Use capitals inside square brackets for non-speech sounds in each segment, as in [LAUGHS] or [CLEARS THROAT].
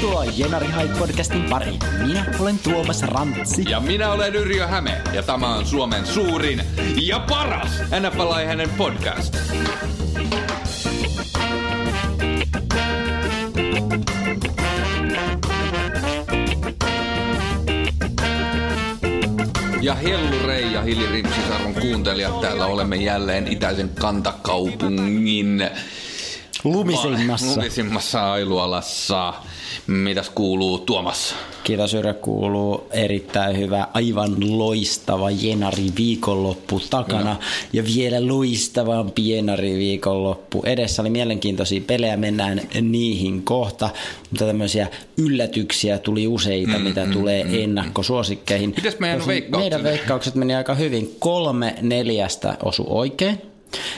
Tervetuloa Jenari Hait podcastin pariin. Minä olen Tuomas Rantsi. Ja minä olen Yrjö Häme, ja tämä on Suomen suurin ja paras NFL-aiheinen podcast. Ja Hellu Rei ja Hili Rimpsis, arvon kuuntelijat, täällä olemme jälleen itäisen kantakaupungin Lumisimmassa. lumisimmassa ailualassa. Mitäs kuuluu Tuomas? Kiitos Yrjö, kuuluu erittäin hyvä, aivan loistava Jenari viikonloppu takana. Ja vielä loistavampi Jenari viikonloppu. Edessä oli mielenkiintoisia pelejä, mennään niihin kohta. Mutta tämmöisiä yllätyksiä tuli useita, mm, mitä mm, tulee mm, ennakkosuosikkeihin. Mites meidän Tosin veikkaukset? Meidän veikkaukset meni aika hyvin. Kolme neljästä osu oikein.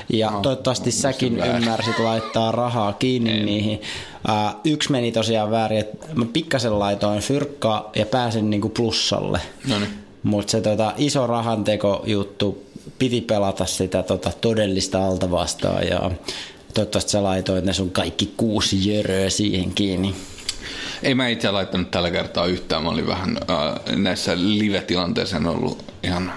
Ja No, toivottavasti säkin väärin. ymmärsit laittaa rahaa kiinni niihin. Uh, yksi meni tosiaan väärin, että mä pikkasen laitoin fyrkkaa ja pääsin niinku plussalle. No niin. Mutta se tota, iso rahanteko juttu, piti pelata sitä tota, todellista alta vastaan ja toivottavasti sä laitoit ne sun kaikki kuusi jöröä siihen kiinni. Ei mä itse laittanut tällä kertaa yhtään. Mä olin vähän äh, näissä live-tilanteissa ollut ihan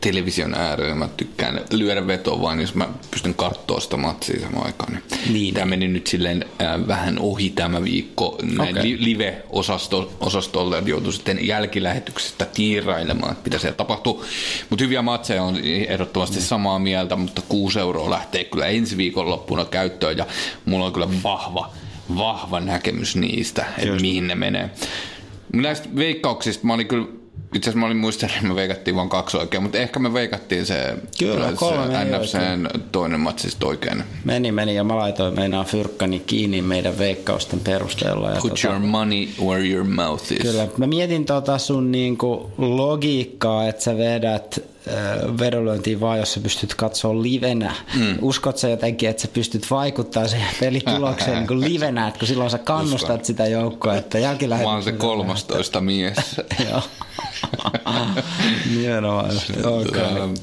television äärellä. Mä tykkään lyödä vetoa vain, jos mä pystyn katsoa sitä matsia samaan aikaan. Niin. Niin. Tämä meni nyt silleen äh, vähän ohi tämä viikko näin li- live-osastolle. Joutui sitten jälkilähetyksestä tiirailemaan, että mitä siellä tapahtuu. Mutta hyviä matseja on ehdottomasti samaa mieltä, mutta 6 euroa lähtee kyllä ensi viikon loppuna käyttöön. Ja mulla on kyllä vahva vahva näkemys niistä, että Just. mihin ne menee. Näistä veikkauksista mä olin kyllä, itse asiassa mä olin muistanut, että me veikattiin vain kaksi oikein, mutta ehkä me veikattiin se, Kyllä, kolme se NFCn toinen matsista oikein. Meni, meni ja mä laitoin meinaa fyrkkani kiinni meidän veikkausten perusteella. Ja Put tota, your money where your mouth is. Kyllä, mä mietin tota sun niinku logiikkaa, että sä vedät vedonlyöntiin vaan, jos sä pystyt katsoa livenä. Mm. Uskot sä jotenkin, että sä pystyt vaikuttaa siihen pelitulokseen niin [LAUGHS] livenä, että kun silloin sä kannustat Uskon. sitä joukkoa, että Mä oon se jälkilähetyksellä... 13 mies. [LAUGHS] Joo. [LAUGHS] Nimenomaan. Okay.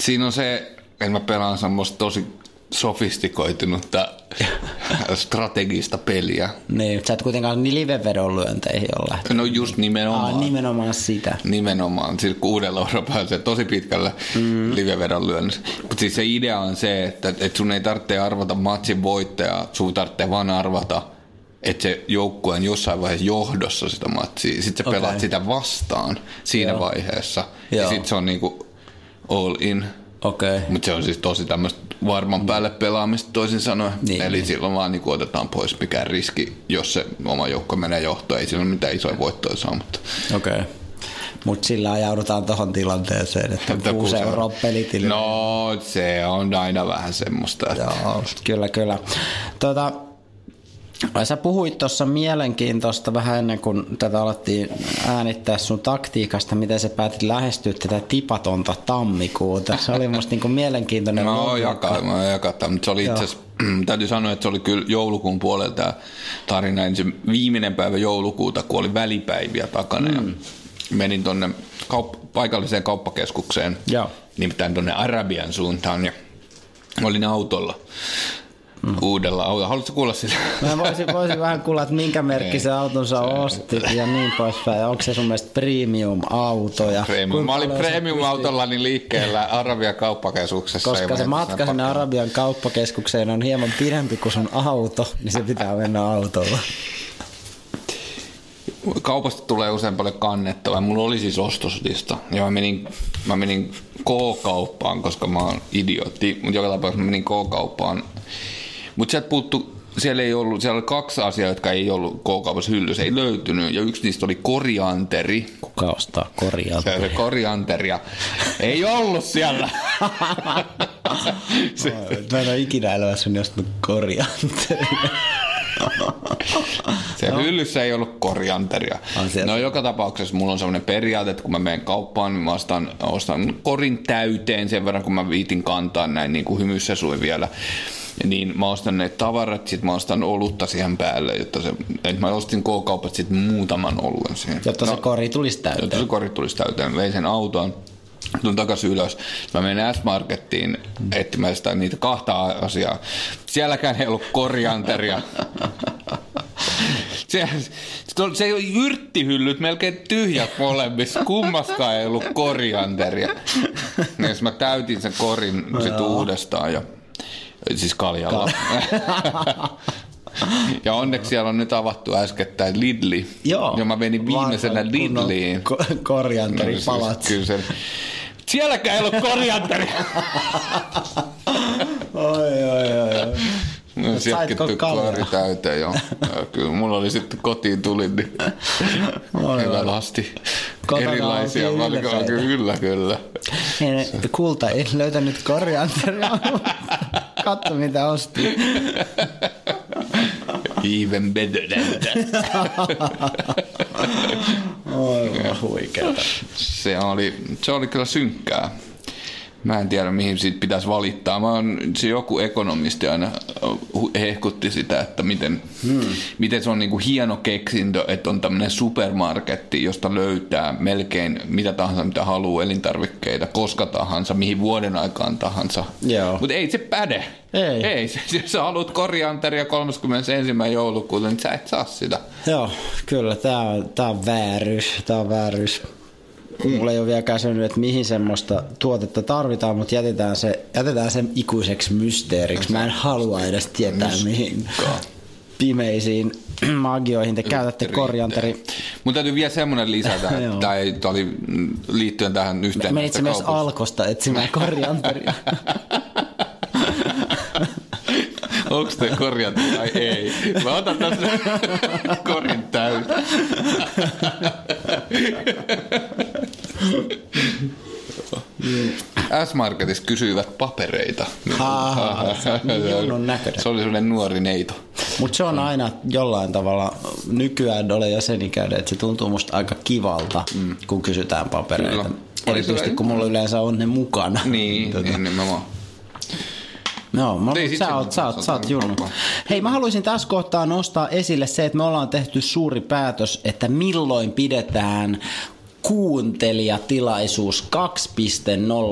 Siinä on se, että mä pelaan semmoista tosi sofistikoitunutta [LAUGHS] strategista peliä. Niin, sä et kuitenkaan niin live-vedonlyönteihin ole lähtenyt. No just nimenomaan. Aa, nimenomaan sitä. Nimenomaan, siis kuudella eurolla pääsee tosi pitkälle mm. livevedon lyönnissä. Mutta siis se idea on se, että, että sun ei tarvitse arvata matsin voittajaa, sun tarvitsee vaan arvata, että se joukkue on jossain vaiheessa johdossa sitä matsia. Sitten sä Okei. pelaat sitä vastaan siinä Joo. vaiheessa. Ja Joo. sitten se on niinku all in. Okei. Okay. Mutta se on siis tosi tämmöistä varman päälle pelaamista toisin sanoen. Niin, Eli niin. silloin vaan niinku otetaan pois mikään riski, jos se oma joukko menee johtoon. Ei sillä ole mitään isoja voittoja saa, mutta Okei. Okay. Mutta sillä ajaudutaan tuohon tilanteeseen, että Että 6 kuusi euroa pelitili. No, se on aina vähän semmoista. Että Joo, kyllä, kyllä. Tota, sä puhuit tuossa mielenkiintoista vähän ennen kuin tätä alettiin äänittää sun taktiikasta, miten sä päätit lähestyä tätä tipatonta tammikuuta. Se oli musta niinku mielenkiintoinen Mä oon jakaa, mä oon jakaa mutta se oli itse [CLEARS THROAT] täytyy sanoa, että se oli kyllä joulukuun puolella tämä tarina. Ensin viimeinen päivä joulukuuta, kun oli välipäiviä takana mm. ja menin tonne kaup- paikalliseen kauppakeskukseen, Joo. nimittäin tonne Arabian suuntaan ja olin autolla. Mm. Uudella autolla. Haluatko kuulla sitä? Mä voisin, voisin vähän kuulla, että minkä merkki se autonsa osti ja niin poispäin. Onko se sun mielestä premium-auto? Ja Premium. Mä olin premium-autollani liikkeellä Arabian kauppakeskuksessa. Koska se matka sinne Arabian kauppakeskukseen on hieman pidempi kuin sun auto, niin se pitää mennä autolla. Kaupasta tulee usein paljon kannettavaa. Mulla oli siis ostoslista. Ja mä menin, mä menin K-kauppaan, koska mä oon idiootti. Mutta joka tapauksessa mä menin K-kauppaan. Mutta sieltä puuttu, siellä ei ollut, siellä oli kaksi asiaa, jotka ei ollut K-kaupassa hyllyssä, ei löytynyt. Ja yksi niistä oli korianteri. Kuka ostaa korjaa? Se, se korianteria ei ollut siellä. se, Mä en ole ikinä elämässäni ostanut korjanteria. [LAUGHS] Se no. hyllyssä ei ollut korianteria. No joka tapauksessa mulla on sellainen periaate, että kun mä menen kauppaan, niin mä ostan, ostan korin täyteen sen verran, kun mä viitin kantaa näin niin kuin hymyssä sui vielä niin mä ostan ne tavarat, sit mä ostan olutta siihen päälle, jotta se, että mä ostin K-kaupat sit muutaman oluen siihen. Jotta no, se kori tulisi täyteen. Jotta se kori tulisi täyteen. Vein sen auton, tulin takaisin ylös. Mä menin S-Markettiin etsimään sitä niitä kahta asiaa. Sielläkään ei ollut korianteria. [LAUGHS] Se, se yrttihyllyt melkein tyhjät molemmissa. Kummaskaan ei ollut korianteria. Ja mä täytin sen korin sit uudestaan ja Siis kaljalla. [LAUGHS] ja onneksi siellä on nyt avattu äskettäin Lidli. Joo. Ja mä menin viimeisenä Lidliin. Ko- korianteripalat. No, siis, kyllä se, Sielläkään ei ollut korianteri. oi, oi, oi. No, Sielläkin kori täyteen, joo. Kyllä mulla oli sitten kotiin tuli, niin hyvä lasti. Erilaisia valikoita, kyllä, kyllä. kulta ei löytänyt korianteria. Katso mitä osti. Even better than Oi, huikeeta. Se oli, se oli kyllä synkkää. Mä en tiedä, mihin siitä pitäisi valittaa. Mä oon, se joku ekonomisti aina hehkutti sitä, että miten, hmm. miten se on niinku hieno keksintö, että on tämmöinen supermarketti, josta löytää melkein mitä tahansa, mitä haluaa, elintarvikkeita, koska tahansa, mihin vuoden aikaan tahansa. Mutta ei se päde. Ei. Ei, jos sä haluat korianteria 31. joulukuuta, niin sä et saa sitä. Joo, kyllä, tää on, tää on vääryys, tää on vääryys. Mm. Mulla ei ole vielä käsinyt, että mihin semmoista tuotetta tarvitaan, mutta jätetään se, jätetään se ikuiseksi mysteeriksi. Mä en halua edes tietää, mihin pimeisiin [CLEARS THROAT] magioihin te käytätte korianteri. Mun täytyy vielä semmoinen lisätä, [LAUGHS] että tämä oli liittyen tähän yhteen. Menitkö myös Alkosta etsimään [LAUGHS] korianteria? Onko te korjattu vai ei? Mä otan tästä [LAUGHS] korin täyttä. S-Marketissa kysyivät papereita. se oli sellainen nuori neito. Mutta se on aina jollain tavalla, nykyään ole jäsenikäydä, että se tuntuu musta aika kivalta, mm. kun kysytään papereita. Kyllä. Erityisesti kun mulla yleensä on ne mukana. Niin, tota. nimenomaan. Joo, mä, Ei, sä, oot, sä, oot, sä oot junnu. Hei, mä haluaisin tässä kohtaa nostaa esille se, että me ollaan tehty suuri päätös, että milloin pidetään kuuntelijatilaisuus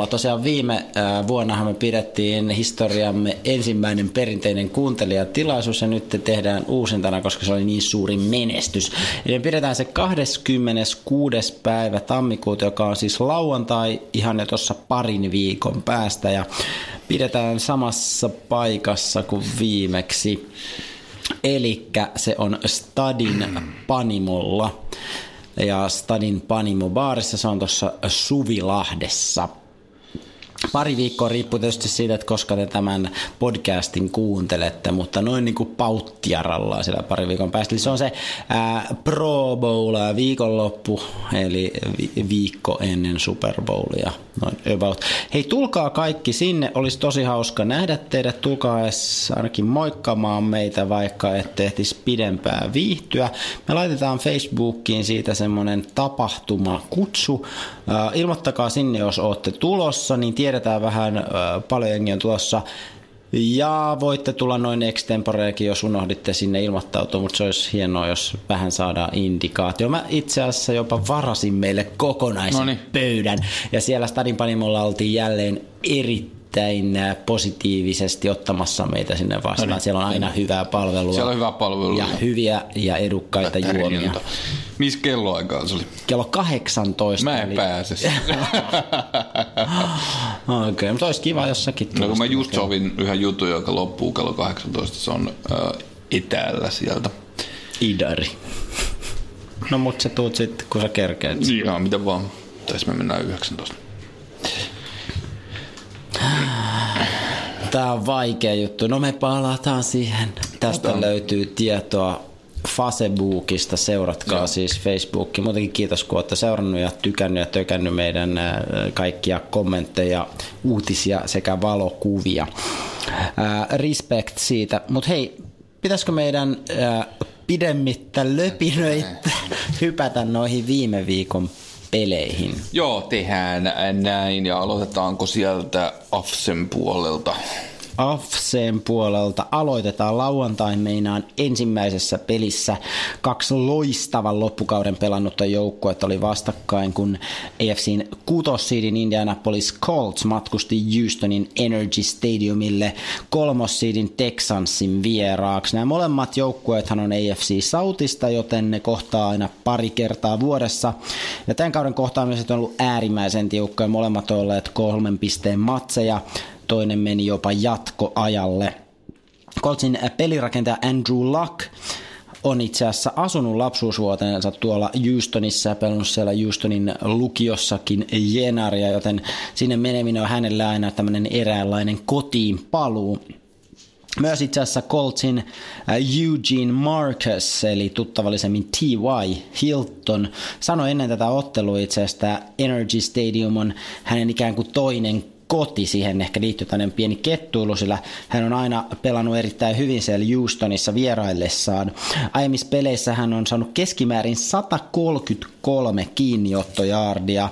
2.0. Tosiaan viime vuonnahan me pidettiin historiamme ensimmäinen perinteinen kuuntelijatilaisuus ja nyt tehdään uusintana, koska se oli niin suuri menestys. Eli me pidetään se 26. päivä tammikuuta, joka on siis lauantai ihan jo tuossa parin viikon päästä ja pidetään samassa paikassa kuin viimeksi. Eli se on Stadin Panimolla ja Stadin Panimo Baarissa, se on tuossa Suvilahdessa pari viikkoa riippuu tietysti siitä, että koska te tämän podcastin kuuntelette, mutta noin niin kuin pauttiaralla siellä pari viikon päästä. Eli se on se ää, Pro Bowl viikonloppu, eli vi- viikko ennen Super Bowlia. Noin about. Hei, tulkaa kaikki sinne, olisi tosi hauska nähdä teidät, tulkaa edes ainakin moikkaamaan meitä, vaikka ette ehtisi pidempään viihtyä. Me laitetaan Facebookiin siitä semmoinen tapahtuma kutsu. Ää, ilmoittakaa sinne, jos olette tulossa, niin tiedetään vähän, paljon jengiä on tulossa. Ja voitte tulla noin extemporeekin, jos unohditte sinne ilmoittautua, mutta se olisi hienoa, jos vähän saadaan indikaatio. Mä itse asiassa jopa varasin meille kokonaisen Noniin. pöydän, ja siellä Stadin Panimolla oltiin jälleen erittäin positiivisesti ottamassa meitä sinne vastaan. Noniin. Siellä on aina hyvää palvelua. Siellä on hyvää palvelua. Ja hyviä ja edukkaita juomia. Missä kelloaikaa se oli? Kello 18. Mä en eli... pääse. [LAUGHS] Okei, okay, mutta olisi kiva jossakin. No kun mä just sovin yhden jutun, joka loppuu kello 18, se on äh, etäällä sieltä. Idari. No mutta se tuut sitten, kun sä kerkeet. Joo, mitä vaan. Tai me mennään 19. [SIGHS] Tää on vaikea juttu. No me palataan siihen. Tästä Otan. löytyy tietoa Facebookista, seuratkaa Joo. siis Facebookia. Muutenkin kiitos, kun olette seurannut ja tykännyt ja tökännyt meidän kaikkia kommentteja, uutisia sekä valokuvia. Respect siitä. Mutta hei, pitäisikö meidän äh, pidemmittä löpinöitä hypätä noihin viime viikon peleihin? Joo, tehdään näin ja aloitetaanko sieltä Afsen puolelta? AFCn puolelta aloitetaan lauantain meinaan ensimmäisessä pelissä. Kaksi loistavan loppukauden pelannutta joukkuetta oli vastakkain, kun AFCn kutossiidin Indianapolis Colts matkusti Houstonin Energy Stadiumille kolmossiidin Texansin vieraaksi. Nämä molemmat joukkueethan on AFC Southista, joten ne kohtaa aina pari kertaa vuodessa. Ja tämän kauden kohtaamiset on ollut äärimmäisen tiukkoja. Molemmat ovat olleet kolmen pisteen matseja toinen meni jopa jatkoajalle. Coltsin pelirakentaja Andrew Luck on itse asiassa asunut lapsuusvuotensa tuolla Houstonissa ja pelannut siellä Houstonin lukiossakin jenaria, joten sinne meneminen on hänelle aina tämmöinen eräänlainen kotiin paluu. Myös itse asiassa Coltsin Eugene Marcus, eli tuttavallisemmin T.Y. Hilton, sanoi ennen tätä ottelua itse asiassa, että Energy Stadium on hänen ikään kuin toinen koti, siihen ehkä liittyy tämmöinen pieni kettuilu, sillä hän on aina pelannut erittäin hyvin siellä Houstonissa vieraillessaan. Aiemmissa peleissä hän on saanut keskimäärin 133 kiinniottojaardia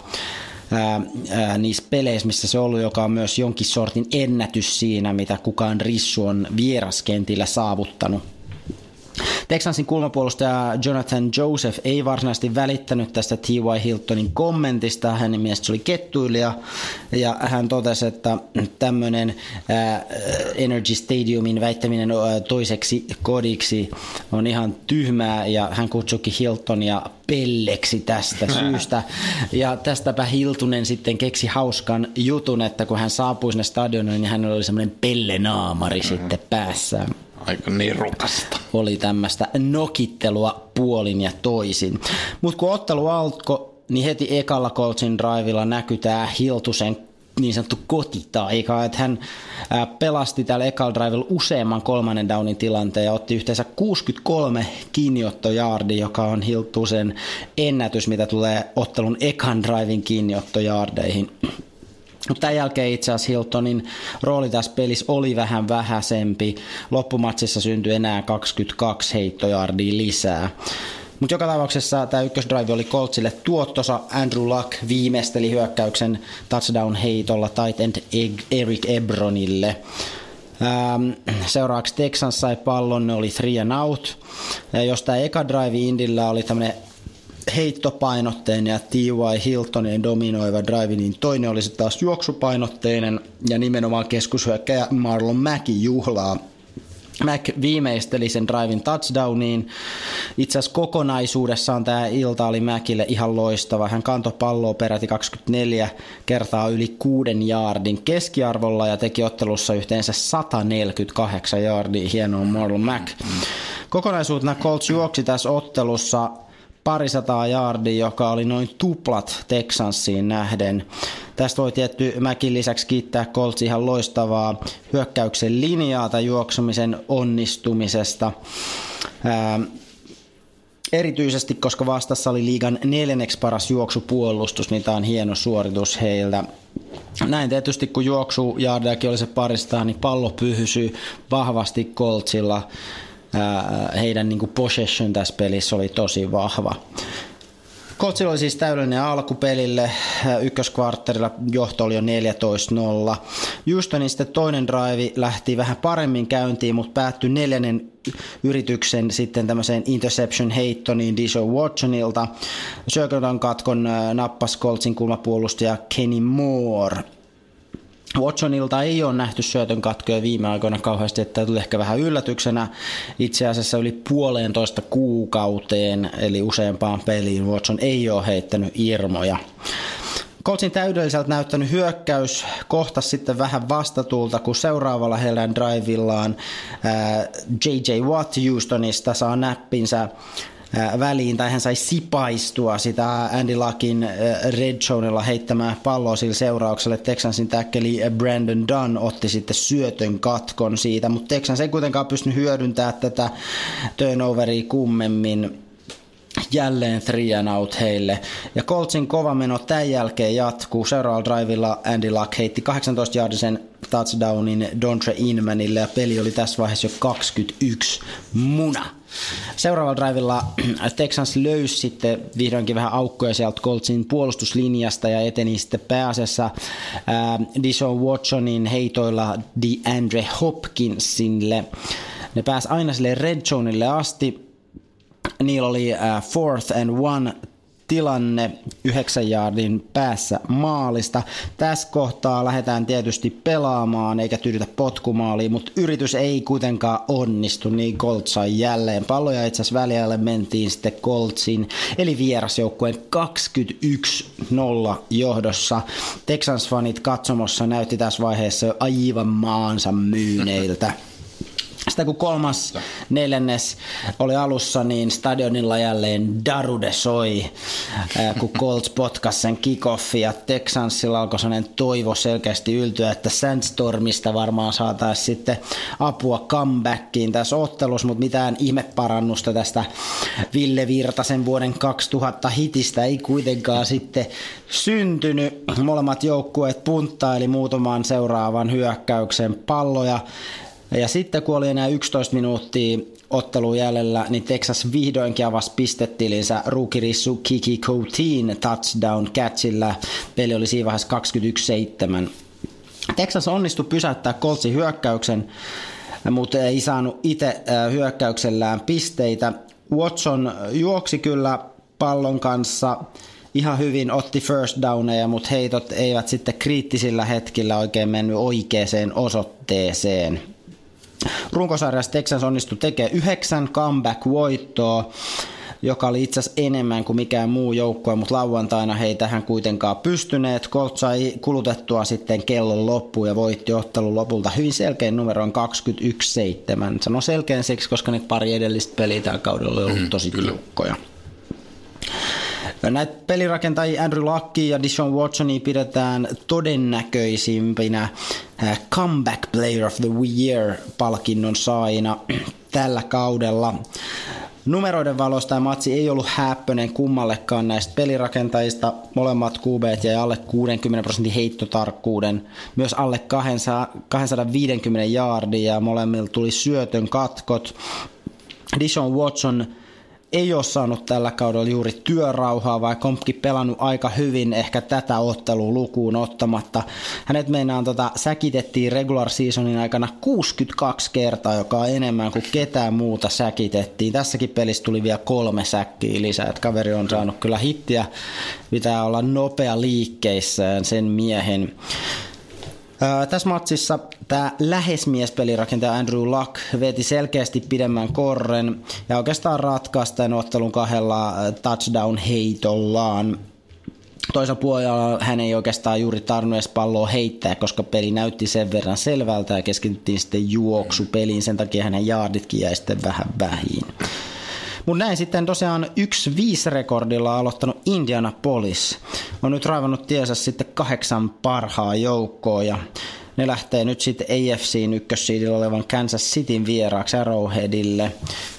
ää, ää, niissä peleissä, missä se on ollut, joka on myös jonkin sortin ennätys siinä, mitä kukaan rissu on vieraskentillä saavuttanut. Texansin kulmapuolustaja Jonathan Joseph ei varsinaisesti välittänyt tästä T.Y. Hiltonin kommentista. Hänen mielestä se oli kettuilija ja hän totesi, että tämmöinen Energy Stadiumin väittäminen toiseksi kodiksi on ihan tyhmää ja hän kutsuikin Hiltonia pelleksi tästä syystä. Ja tästäpä Hiltunen sitten keksi hauskan jutun, että kun hän saapui sinne stadionille, niin hänellä oli semmoinen pellenaamari mm-hmm. sitten päässään aika nirukasta. Oli tämmöistä nokittelua puolin ja toisin. Mutta kun ottelu alkoi, niin heti ekalla Coltsin drivilla näkyy tämä Hiltusen niin sanottu kotitaika, että hän pelasti tällä ekalla drivilla useamman kolmannen downin tilanteen ja otti yhteensä 63 kiinniottojaardi, joka on Hiltusen ennätys, mitä tulee ottelun ekan drivin kiinniottojaardeihin. Tämän jälkeen itse asiassa Hiltonin rooli tässä pelissä oli vähän vähäisempi. Loppumatsissa syntyi enää 22 heittojardia lisää. Mutta joka tapauksessa tämä ykkösdrive oli Coltsille tuottosa. Andrew Luck viimeisteli hyökkäyksen touchdown-heitolla tight end Eric Ebronille. Ähm, seuraavaksi Texans sai pallon, ne oli three and out. Ja jos tämä eka drive Indillä oli tämmöinen heittopainotteinen ja T.Y. Hiltonin dominoiva drive, niin toinen olisi taas juoksupainotteinen ja nimenomaan keskushyökkäjä Marlon Mäki juhlaa Mac viimeisteli sen drivin touchdowniin. Itse asiassa kokonaisuudessaan tämä ilta oli Mäkille ihan loistava. Hän kantoi palloa peräti 24 kertaa yli kuuden jaardin keskiarvolla ja teki ottelussa yhteensä 148 jaardia. Hienoa Marlon Mac. Kokonaisuutena Colts juoksi tässä ottelussa parisataa jaardia, joka oli noin tuplat Texansiin nähden. Tästä voi tietty mäkin lisäksi kiittää Colts ihan loistavaa hyökkäyksen linjaa tai juoksumisen onnistumisesta. Ää, erityisesti, koska vastassa oli liigan neljänneksi paras juoksupuolustus, niin tämä on hieno suoritus heiltä. Näin tietysti, kun juoksu Jardeakin oli se paristaan, niin pallo pysyy vahvasti Coltsilla heidän niin kuin possession tässä pelissä oli tosi vahva. Coltsilla oli siis täydellinen alku pelille. Ykköskvartterilla johto oli jo 14-0. Houstonin sitten toinen drive lähti vähän paremmin käyntiin, mutta päättyi neljännen yrityksen sitten tämmöiseen interception heittoniin Disho Watsonilta. Circle katkon nappas Coltsin kulmapuolustaja Kenny Moore – Watsonilta ei ole nähty syötön katkoja viime aikoina kauheasti, että tuli ehkä vähän yllätyksenä. Itse asiassa yli puoleentoista kuukauteen, eli useampaan peliin, Watson ei ole heittänyt irmoja. Coltsin täydelliseltä näyttänyt hyökkäys kohta sitten vähän vastatuulta, kun seuraavalla heidän drivillaan J.J. Watt Houstonista saa näppinsä väliin, tai hän sai sipaistua sitä Andy Luckin Red Zonella heittämää palloa sillä seurauksella. Texansin täkkeli Brandon Dunn otti sitten syötön katkon siitä, mutta Texans ei kuitenkaan pystynyt hyödyntämään tätä turnoveria kummemmin jälleen three and out heille. Ja Coltsin kova meno tämän jälkeen jatkuu. Seuraavalla drivilla Andy Luck heitti 18-jaardisen touchdownin Dontre Inmanille ja peli oli tässä vaiheessa jo 21 muna. Seuraavalla drivilla [CLEARS THROAT] Texans löysi sitten vihdoinkin vähän aukkoja sieltä Coltsin puolustuslinjasta ja eteni sitten pääasiassa äh, Dishon Watsonin heitoilla DeAndre Hopkinsille. Ne pääsi aina sille red zoneille asti. Niillä oli uh, fourth and one tilanne yhdeksän jaardin päässä maalista. Tässä kohtaa lähdetään tietysti pelaamaan eikä tyydytä potkumaaliin, mutta yritys ei kuitenkaan onnistu, niin Colt sai jälleen palloja. Itse asiassa väliajalle mentiin sitten Coltsin, eli vierasjoukkueen 21-0 johdossa. Texans-fanit katsomossa näytti tässä vaiheessa aivan maansa myyneiltä. Sitten kun kolmas neljännes oli alussa, niin stadionilla jälleen Darude soi, kun [LAUGHS] Colts potkasi sen kickoffin ja Texansilla alkoi sellainen toivo selkeästi yltyä, että Sandstormista varmaan saataisiin sitten apua comebackiin tässä ottelussa, mutta mitään ihmeparannusta tästä Ville Virtasen vuoden 2000 hitistä ei kuitenkaan sitten syntynyt. Molemmat joukkueet punttaili muutaman seuraavan hyökkäyksen palloja ja sitten kun oli enää 11 minuuttia ottelu jäljellä, niin Texas vihdoinkin avasi pistetilinsä ruukirissu Kiki Coutin touchdown catchilla. Peli oli siinä vaiheessa 21-7. Texas onnistui pysäyttää Coltsin hyökkäyksen, mutta ei saanut itse hyökkäyksellään pisteitä. Watson juoksi kyllä pallon kanssa ihan hyvin, otti first downeja, mutta heitot eivät sitten kriittisillä hetkillä oikein mennyt oikeaan osoitteeseen. Runkosarjassa Texans onnistui tekemään yhdeksän comeback-voittoa, joka oli itse asiassa enemmän kuin mikään muu joukkue, mutta lauantaina he ei tähän kuitenkaan pystyneet. Colt sai kulutettua sitten kellon loppuun ja voitti ottelun lopulta hyvin selkeän numeron 21-7. Sano selkeän siksi, koska ne pari edellistä peliä tällä kaudella oli ollut mm, tosi tiukkoja. Näitä pelirakentajia Andrew Lucky ja Dishon Watsonia pidetään todennäköisimpinä äh, Comeback Player of the Year-palkinnon saina [CLEARS THROAT] tällä kaudella. Numeroiden valosta tämä matsi ei ollut häppöinen kummallekaan näistä pelirakentajista. Molemmat QB jäi alle 60 prosentin heittotarkkuuden, myös alle 250 jaardia ja molemmilla tuli syötön katkot. Dishon Watson ei ole saanut tällä kaudella juuri työrauhaa, vai Kompki pelannut aika hyvin ehkä tätä ottelua lukuun ottamatta. Hänet meinaan tota, säkitettiin regular seasonin aikana 62 kertaa, joka on enemmän kuin ketään muuta säkitettiin. Tässäkin pelissä tuli vielä kolme säkkiä lisää, että kaveri on saanut kyllä hittiä. Pitää olla nopea liikkeissään sen miehen. Tässä matsissa tämä lähesmiespelirakentaja Andrew Luck veti selkeästi pidemmän korren ja oikeastaan ratkaisi tämän ottelun kahdella touchdown-heitollaan. Toisella puolella hän ei oikeastaan juuri tarvinnut edes palloa heittää, koska peli näytti sen verran selvältä ja keskityttiin sitten juoksupeliin, sen takia hänen jaarditkin jäi sitten vähän vähin. Mutta näin sitten tosiaan 1-5 rekordilla aloittanut Indianapolis. On nyt raivannut tiesä sitten kahdeksan parhaa joukkoa ja ne lähtee nyt sitten AFCin ykkössiidillä olevan Kansas Cityn vieraaksi Arrowheadille,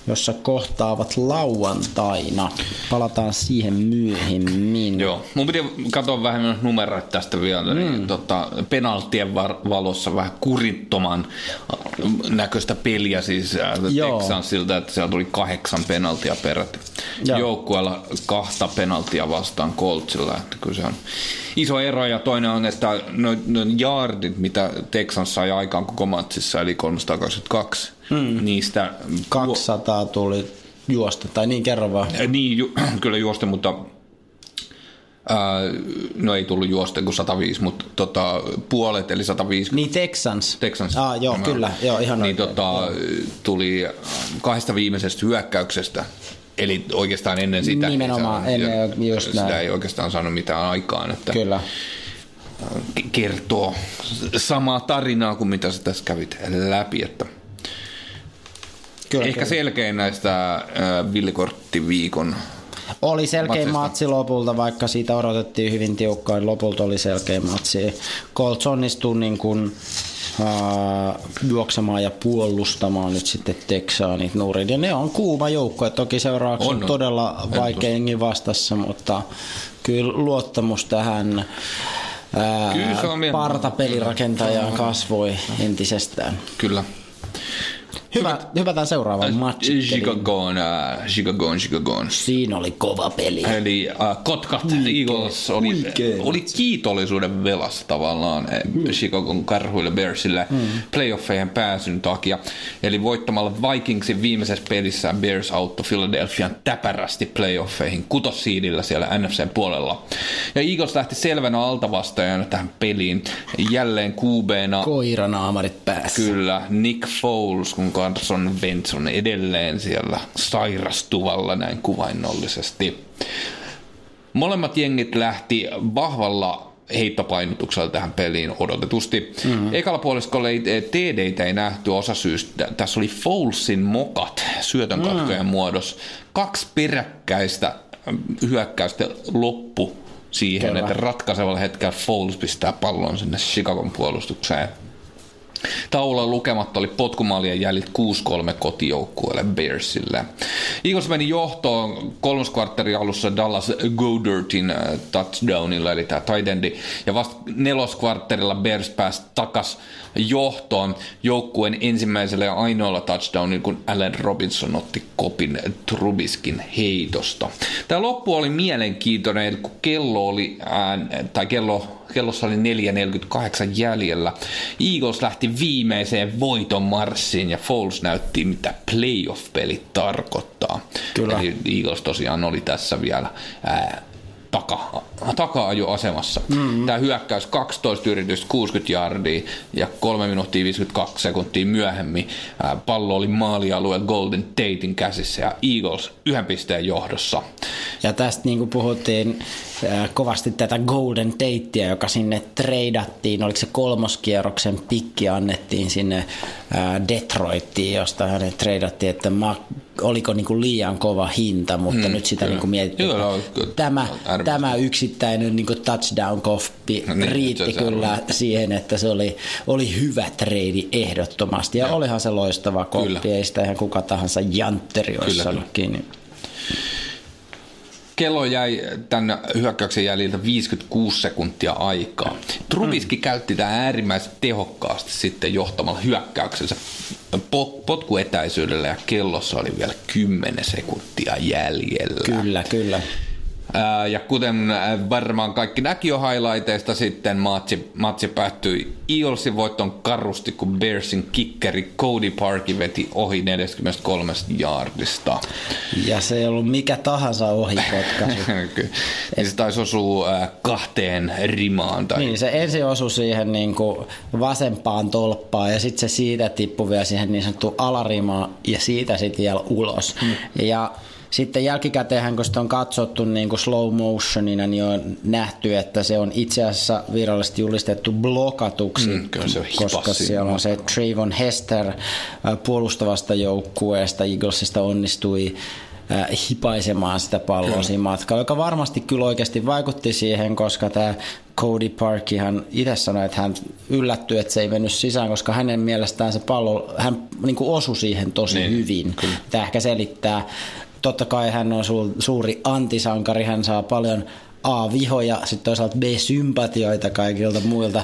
jossa kohtaavat lauantaina. Palataan siihen myöhemmin. Joo, mun piti katsoa vähän numeroita tästä vielä. Niin, mm. Niin, tota, penaltien valossa vähän kurittoman näköistä peliä siis äh, Texansilta, että siellä tuli kahdeksan penaltia peräti. Joukkueella kahta penaltia vastaan Coltsilla, että kyllä se on iso ero ja toinen on, että noin no jaardit, mitä Texans sai aikaan koko matsissa, eli 322, hmm. niistä... 200 tuli juosta, tai niin kerro vaan. Niin, ju, [CLEARS THROAT] kyllä juosta, mutta Uh, no ei tullut juosta kuin 105, mutta tota, puolet eli 150. Niin Texans. Texans. Ah, joo, no, kyllä. Joo, ihan niin tota, tuli kahdesta viimeisestä hyökkäyksestä Eli oikeastaan ennen sitä Nimenomaan, ei saanut, ennen just sitä näin. ei oikeastaan saanut mitään aikaan. Että Kyllä. Kertoo samaa tarinaa kuin mitä sä tässä kävit läpi. Että kyllä, Ehkä kyllä. selkein näistä äh, villikorttiviikon oli selkeä matsista. matsi lopulta, vaikka siitä odotettiin hyvin tiukkaan. Lopulta oli selkeä matsi. Colts onnistui niin kuin uh, juoksemaan ja puolustamaan nyt sitten Texanit nurin. Ja ne on kuuma joukko, toki seuraavaksi on, on todella vaikea vastassa, mutta kyllä luottamus tähän ää, Kyllä se on vielä- partapelirakentajaan kasvoi entisestään. Kyllä. Hyvä, hypätään seuraavaan matchiin. Chicagoon, äh, Chicagoon, Chicagoon. Siinä oli kova peli. Eli äh, Kotkat Eagles oli, oli kiitollisuuden velassa tavallaan eh, Chicagon karhuille Bearsille mm. playoffeihin pääsyn takia. Eli voittamalla Vikingsin viimeisessä pelissä Bears auttoi Philadelphian täpärästi playoffeihin kutossiidillä siellä NFCn puolella. Ja Eagles lähti selvänä altavastaajana tähän peliin. Jälleen QBna Koiranaamarit päässä. Kyllä, Nick Foles, kun Carson Wentz on edelleen siellä sairastuvalla näin kuvainnollisesti. Molemmat jengit lähti vahvalla heittopainotuksella tähän peliin odotetusti. Mm-hmm. Ekalla puoliskolla ei, TDitä ei nähty osasyystä. Tässä oli Folesin mokat syötön katkojen mm. muodossa. Kaksi peräkkäistä ähm, hyökkäystä loppu siihen, Kyllä. että ratkaisevalla hetkellä Foles pistää pallon sinne Chicagon puolustukseen. Taululla lukemat oli potkumaalien jäljet 6-3 kotijoukkueelle Bearsille. Eagles meni johtoon kolmoskvartterin alussa Dallas Godertin äh, touchdownilla, eli tämä tight endi, ja vasta neloskvartterilla Bears pääsi takas johtoon joukkueen ensimmäisellä ja ainoalla touchdownilla, kun Allen Robinson otti kopin Trubiskin heitosta. Tämä loppu oli mielenkiintoinen, kun kello oli, ää, tai kello kellossa oli 4.48 jäljellä. Eagles lähti viimeiseen voiton marssiin ja Foles näytti, mitä playoff-pelit tarkoittaa. Kyllä. Eli Eagles tosiaan oli tässä vielä ää, taka, taka-ajoasemassa. Mm-hmm. Tämä hyökkäys 12 yritystä 60 yardia ja 3 minuuttia 52 sekuntia myöhemmin ää, pallo oli maalialueella Golden Tatein käsissä ja Eagles yhden pisteen johdossa. Ja tästä niin kuin puhuttiin äh, kovasti tätä Golden Tatea, joka sinne treidattiin, oliko se kolmoskierroksen pikki annettiin sinne äh, Detroittiin, josta hänet treidattiin, että ma, oliko niin kuin liian kova hinta, mutta Hmm, nyt sitä kyllä. niin kuin Joo, no, kyllä. tämä, tämä yksittäinen niin kuin touchdown-koppi No niin, riitti se- kyllä on. siihen, että se oli, oli hyvä treidi ehdottomasti. Ja Joo. olihan se loistava koppi, Kyllä. ei sitä ihan kuka tahansa jantteri olisi Kyllä, saanut kyllä. kiinni. Kello jäi tämän hyökkäyksen jäljiltä 56 sekuntia aikaa. Trubiski mm. käytti tämä äärimmäisen tehokkaasti sitten johtamalla hyökkäyksensä po- potkuetäisyydellä ja kellossa oli vielä 10 sekuntia jäljellä. Kyllä, kyllä. Ja kuten varmaan kaikki näki jo highlighteista sitten, matsi, matsi päättyi Eaglesin voitton karusti, kun Bearsin kikkeri Cody Parkin veti ohi 43 yardista. Ja se ei ollut mikä tahansa ohipotkaisu. [LAUGHS] Kyllä. niin se taisi osua kahteen rimaan. Tai... niin, se ensin osui siihen niin kuin vasempaan tolppaan ja sitten se siitä tippui vielä siihen niin sanottuun alarimaan ja siitä sitten vielä ulos. Mm. Ja sitten jälkikäteenhän, kun sitä on katsottu niin kuin slow motionina, niin on nähty, että se on itse asiassa virallisesti julistettu blokatuksi, Mm, kyllä se koska siellä on se Trayvon Hester äh, puolustavasta joukkueesta Eaglesista onnistui äh, hipaisemaan sitä palloa Kyllä. siinä matkalla, joka varmasti kyllä oikeasti vaikutti siihen, koska tämä Cody Parkihan itse sanoi, että hän yllättyi, että se ei mennyt sisään, koska hänen mielestään se pallo, hän niin kuin osui siihen tosi Niin, hyvin. kyllä. Tämä ehkä selittää. Totta kai hän on su- suuri antisankari, hän saa paljon A, vihoja, sitten toisaalta B, sympatioita kaikilta muilta.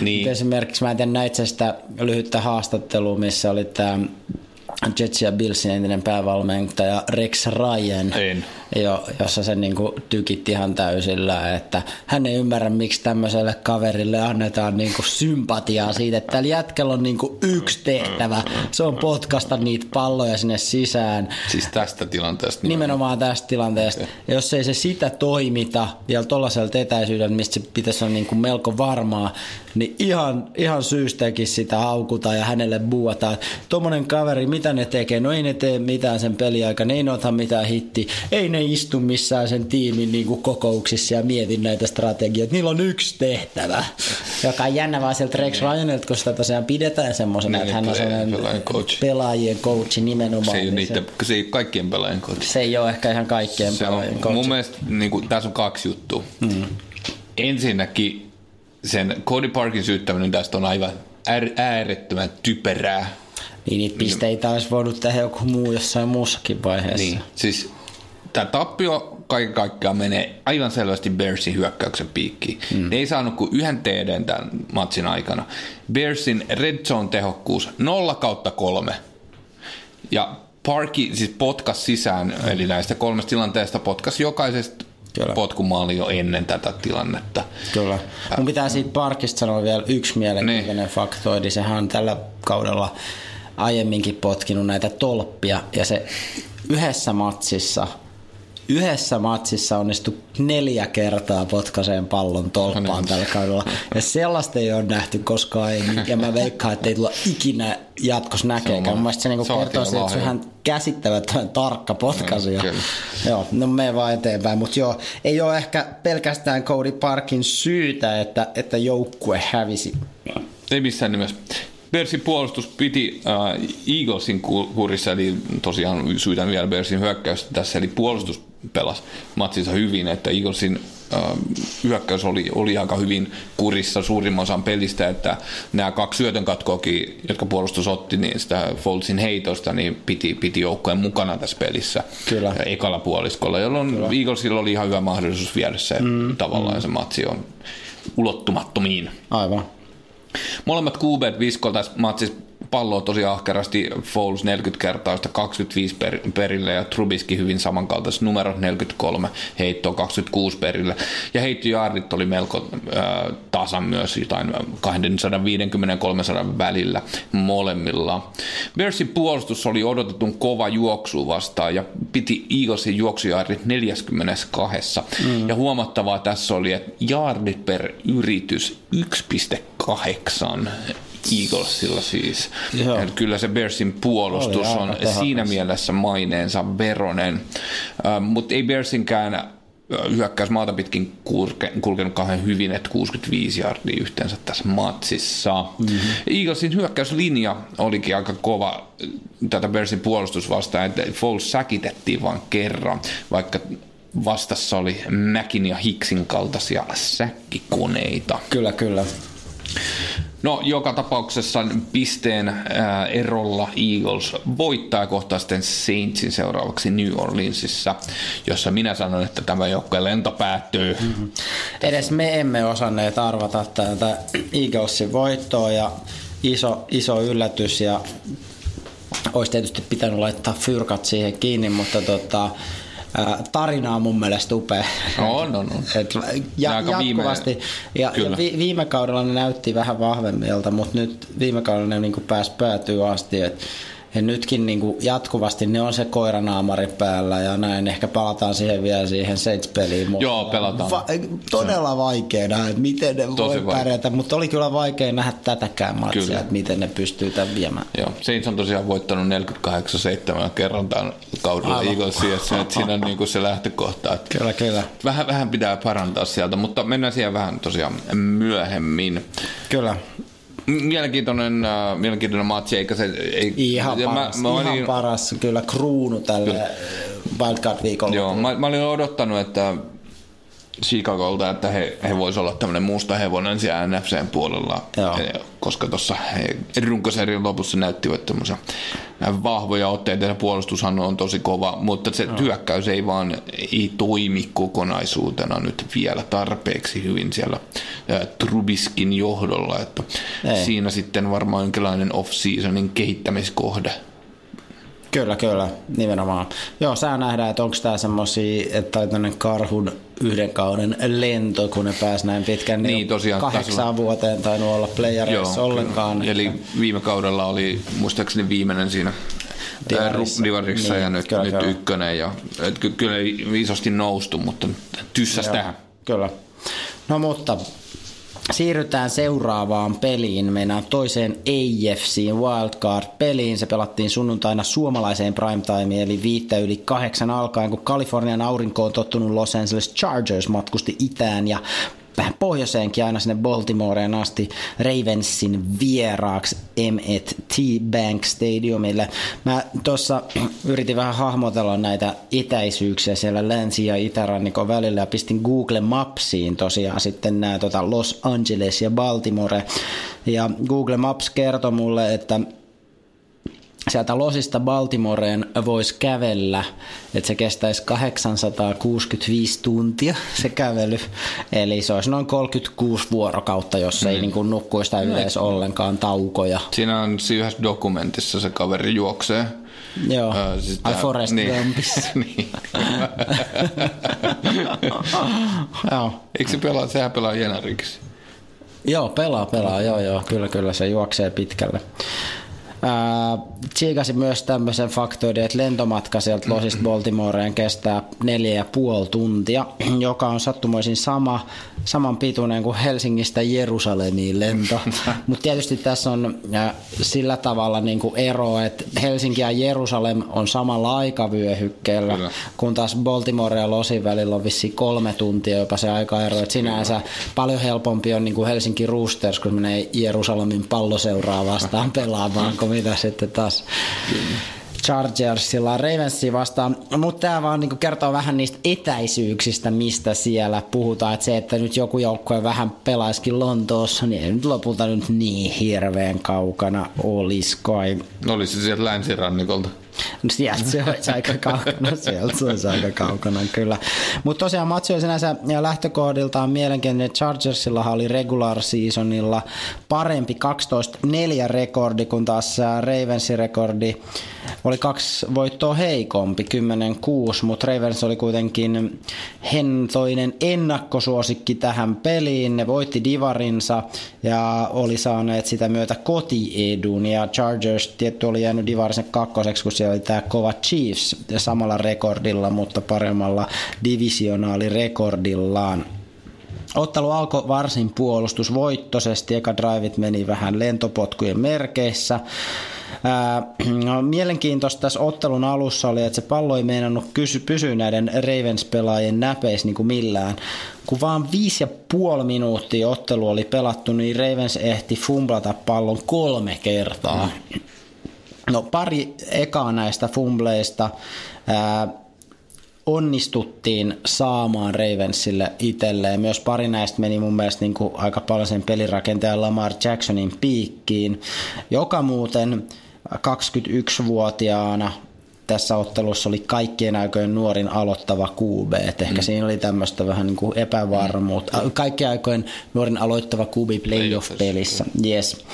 Niin. Esimerkiksi mä en tiedä, näit sä sitä lyhyttä haastattelua, missä oli tämä Jets ja Billsin entinen päävalmentaja Rex Ryan, En. Jo, jossa se niinku tykitti ihan täysillä, että hän ei ymmärrä, miksi tämmöiselle kaverille annetaan niinku sympatiaa siitä, että tällä jätkällä on niinku yksi tehtävä, se on potkasta niitä palloja sinne sisään. Siis tästä tilanteesta. Nimenomaan tästä tilanteesta. Ja jos ei se sitä toimita vielä tuollaisella etäisyydellä, mistä se pitäisi olla niin kuin melko varmaa, niin ihan, ihan syystäkin sitä haukuta ja hänelle buuataan. Tuommoinen kaveri, mitä ne tekee? No ei ne tee mitään sen peliaikana, ei ne ota mitään hitti, ei ne istu missään sen tiimin niin kuin kokouksissa ja mieti näitä strategioita. Niillä on yksi tehtävä, joka on jännä vaan sieltä Rex Ryanilta, kun sitä tosiaan pidetään semmoisena, Niin, että hän on sellainen pelaajan coach. pelaajien coachi nimenomaan. Se ei, niin niiden, se ei ole kaikkien pelaajien coach. se ei ole ehkä ihan kaikkien Se on, pelaajien coachi. mun mielestä niin kuin, tässä on kaksi juttua. Mm. Ensinnäkin sen Cody Parkin syyttäminen tästä on aivan äär, äärettömän typerää. Niin niitä pisteitä olisi voinut tehdä joku muu jossain muussakin vaiheessa. Niin, siis tämä tappio kaiken kaikkiaan menee aivan selvästi Bearsin hyökkäyksen piikkiin. Mm. Ne ei saanut kuin yhden TDn tämän matsin aikana. Bearsin red zone tehokkuus 0 kautta 3. Ja Parki siis potkas sisään, mm. eli näistä kolmesta tilanteesta potkas jokaisesta Kyllä. potkumaali jo ennen tätä tilannetta. Kyllä. Mun pitää siitä Parkista sanoa vielä yksi mielenkiintoinen niin. faktoidi. Sehän on tällä kaudella aiemminkin potkinut näitä tolppia ja se yhdessä matsissa yhdessä matsissa onnistui neljä kertaa potkaseen pallon tolppaan no niin. tällä kaudella. Ja sellaista ei ole nähty koskaan ei, [LAUGHS] ja mä veikkaan, että ei tulla ikinä jatkossa näkeekään. Mun se, niinku kertoo siitä, että se on käsittämättömän tarkka potkasu. Mm, joo, no me vaan eteenpäin. Mutta joo, ei ole ehkä pelkästään Cody Parkin syytä, että, että joukkue hävisi. Ei missään nimessä. Bearsin puolustus piti äh, Eaglesin kurissa, eli tosiaan syytän vielä Bearsin hyökkäystä tässä, eli puolustus pelasi matsinsa hyvin, että Eaglesin äh, hyökkäys oli, oli aika hyvin kurissa suurimman osan pelistä, että nämä kaksi syötön katkoakin, jotka puolustus otti, niin sitä Foldsin heitosta, niin piti, piti joukkojen mukana tässä pelissä Kyllä. ekalla puoliskolla, jolloin Kyllä. Eaglesilla oli ihan hyvä mahdollisuus viedä se mm. tavallaan mm. se matsi on ulottumattomiin. Aivan. Molemmat QB viskolla tässä matsissa palloa tosi ahkerasti, Foles 40 kertaa, 25 per, perille ja Trubiski hyvin samankaltaiset numerot 43, heitto 26 perille. Ja heittojaardit oli melko äh, tasan myös jotain 250-300 välillä molemmilla. Bearsin puolustus oli odotetun kova juoksu vastaan ja piti Eaglesin juoksujaardit 42. Mm. Ja huomattavaa tässä oli, että jaardit per yritys 1,8 Eaglesilla siis. Joo. kyllä se Bearsin puolustus on siinä mielessä maineensa veronen, mutta ei Bearsinkään hyökkäys maata pitkin kulkenut kauhean hyvin, että 65 jardia yhteensä tässä matsissa. Mm-hmm. Eaglesin hyökkäyslinja olikin aika kova tätä Bearsin puolustus vastaan, että Foles säkitettiin vain kerran, vaikka vastassa oli Mäkin ja Hicksin kaltaisia säkkikoneita. Kyllä, kyllä. No joka tapauksessa pisteen äh, erolla Eagles voittaa kohtaa sitten Saintsin seuraavaksi New Orleansissa, jossa minä sanon, että tämä joukkueen lento päättyy. Mm-hmm. Edes me emme osanneet arvata tätä Eaglesin voittoa ja iso, iso yllätys ja olisi tietysti pitänyt laittaa fyrkat siihen kiinni, mutta tota, tarina on mun mielestä upea. On, on, on. [LAUGHS] Et ja, jatkuvasti. Viime, ja, ja vi, viime kaudella ne näytti vähän vahvemmilta, mutta nyt viime kaudella ne niin pääsi päätyy asti. Että ja nytkin niin kuin jatkuvasti ne on se koiranaamari päällä ja näin. Ehkä palataan siihen vielä siihen Saints-peliin. Mutta Joo, pelataan. Va- todella vaikea nähdä, että miten ne Tosi voi pärjätä, mutta oli kyllä vaikea nähdä tätäkään matsia, kyllä. että miten ne pystyy tämän viemään. Joo, Saints on tosiaan voittanut 48-7 kerran tämän kaudella Eaglesia, että siinä on [LAUGHS] niin kuin se lähtökohta. Että kyllä, kyllä. Vähän, vähän pitää parantaa sieltä, mutta mennään siihen vähän tosiaan myöhemmin. Kyllä. Mielenkiintoinen, uh, mielenkiintoinen matsi, eikä se... Ei, ihan paras, mä, mä ihan olin, paras kyllä kruunu tälle Wildcard-viikolla. Joo, mä, mä olin odottanut, että Chicagolta, että he, he voisivat olla tämmöinen musta hevonen siellä NFCn puolella, Joo. koska tuossa runkosarjan lopussa näyttivät tämmöisiä vahvoja otteita ja puolustushan on tosi kova, mutta se Joo. hyökkäys ei vaan ei toimi kokonaisuutena nyt vielä tarpeeksi hyvin siellä Trubiskin johdolla, että ei. siinä sitten varmaan jonkinlainen off-seasonin kehittämiskohde Kyllä, kyllä, nimenomaan. Joo, sää nähdään, että onko tämä semmoisia, että on karhun yhden kauden lento, kun ne pääs näin pitkän, niin, niin tosiaan, kahdeksaan tasolla. vuoteen tainnut olla playareissa ollenkaan. Kyllä. Eli viime kaudella oli muistaakseni viimeinen siinä Divarissa, niin, ja nyt, kyllä, nyt kyllä. ykkönen. Ja, et, kyllä isosti noustu, mutta tyssäs tähän. Kyllä. No mutta Siirrytään seuraavaan peliin. Mennään toiseen AFC Wildcard-peliin. Se pelattiin sunnuntaina suomalaiseen primetimeen, eli viittä yli kahdeksan alkaen, kun Kalifornian aurinko on tottunut Los Angeles Chargers matkusti itään ja pohjoiseenkin aina sinne Baltimoreen asti Ravensin vieraaksi M&T Bank Stadiumille. Mä tuossa yritin vähän hahmotella näitä etäisyyksiä siellä länsi- ja itärannikon välillä ja pistin Google Mapsiin tosiaan sitten nämä tota Los Angeles ja Baltimore. Ja Google Maps kertoi mulle, että sieltä Losista Baltimoreen voisi kävellä, että se kestäisi 865 tuntia se kävely, eli se olisi noin 36 vuorokautta, jos mm. ei niin kuin nukkuisi tai yleensä ollenkaan taukoja. Siinä on yhdessä dokumentissa se kaveri juoksee. Joo, öö, siis Ai Forest niin. Gumpissa. [LAUGHS] niin. [LAUGHS] joo. Eikö se pelaa, sehän pelaa Jenariksi? Joo, pelaa, pelaa, joo, joo, kyllä, kyllä, se juoksee pitkälle tsiikasi myös tämmöisen faktoiden, että lentomatka sieltä Losista [CLEARS THROAT] Baltimoreen kestää neljä ja puoli tuntia, [CLEARS THROAT] joka on sattumoisin sama, saman pituinen kuin Helsingistä Jerusalemiin lento. [LAUGHS] Mutta tietysti tässä on sillä tavalla niin kuin ero, että Helsinki ja Jerusalem on samalla aikavyöhykkeellä, Kyllä. kun taas Baltimore ja Losin välillä on vissi kolme tuntia jopa se aikaero. Että sinänsä paljon helpompi on niin kuin Helsinki Roosters, kun menee Jerusalemin palloseuraa vastaan [LAUGHS] pelaamaan, kun mitä sitten taas Chargersilla Ravensia vastaan. Mutta tämä vaan niinku kertoo vähän niistä etäisyyksistä, mistä siellä puhutaan. Että se, että nyt joku joukkue vähän pelaiskin Lontoossa, niin ei nyt lopulta nyt niin hirveän kaukana oliskoi. Olisi sieltä länsirannikolta. Sieltä se olisi aika kaukana, [LAUGHS] sieltä se olisi aika kaukana kyllä. Mutta tosiaan matsi on sinänsä lähtökohdiltaan mielenkiintoinen. Chargersilla oli regular seasonilla parempi 12-4 rekordi, kun taas Ravensin rekordi oli kaksi voittoa heikompi, 10-6, mutta Ravens oli kuitenkin hentoinen ennakkosuosikki tähän peliin. Ne voitti divarinsa ja oli saaneet sitä myötä kotiedun ja Chargers tietty oli jäänyt divarisen kakkoseksi, kun siellä oli tämä kova Chiefs samalla rekordilla, mutta paremmalla divisionaalirekordillaan. Ottelu alkoi varsin puolustusvoittoisesti, eka drivit meni vähän lentopotkujen merkeissä. [CLEARS THROAT] No, mielenkiintoista tässä ottelun alussa oli, että se pallo ei meinannut kysy, pysyä näiden Ravens-pelaajien näpeissä niin kuin millään. Kun vaan viisi ja puoli minuuttia ottelu oli pelattu, niin Ravens ehti fumblata pallon kolme kertaa. Mm. No pari ekaa näistä fumbleista ää, onnistuttiin saamaan Ravensille itselleen. Myös pari näistä meni mun mielestä niin kuin aika paljon sen pelirakentajan Lamar Jacksonin piikkiin, joka muuten 21-vuotiaana tässä ottelussa oli kaikkien aikojen nuorin aloittava QB. Et ehkä mm. siinä oli tämmöistä vähän niin kuin epävarmuutta. Mm. Kaikkien aikojen nuorin aloittava QB playoff-pelissä. Yes.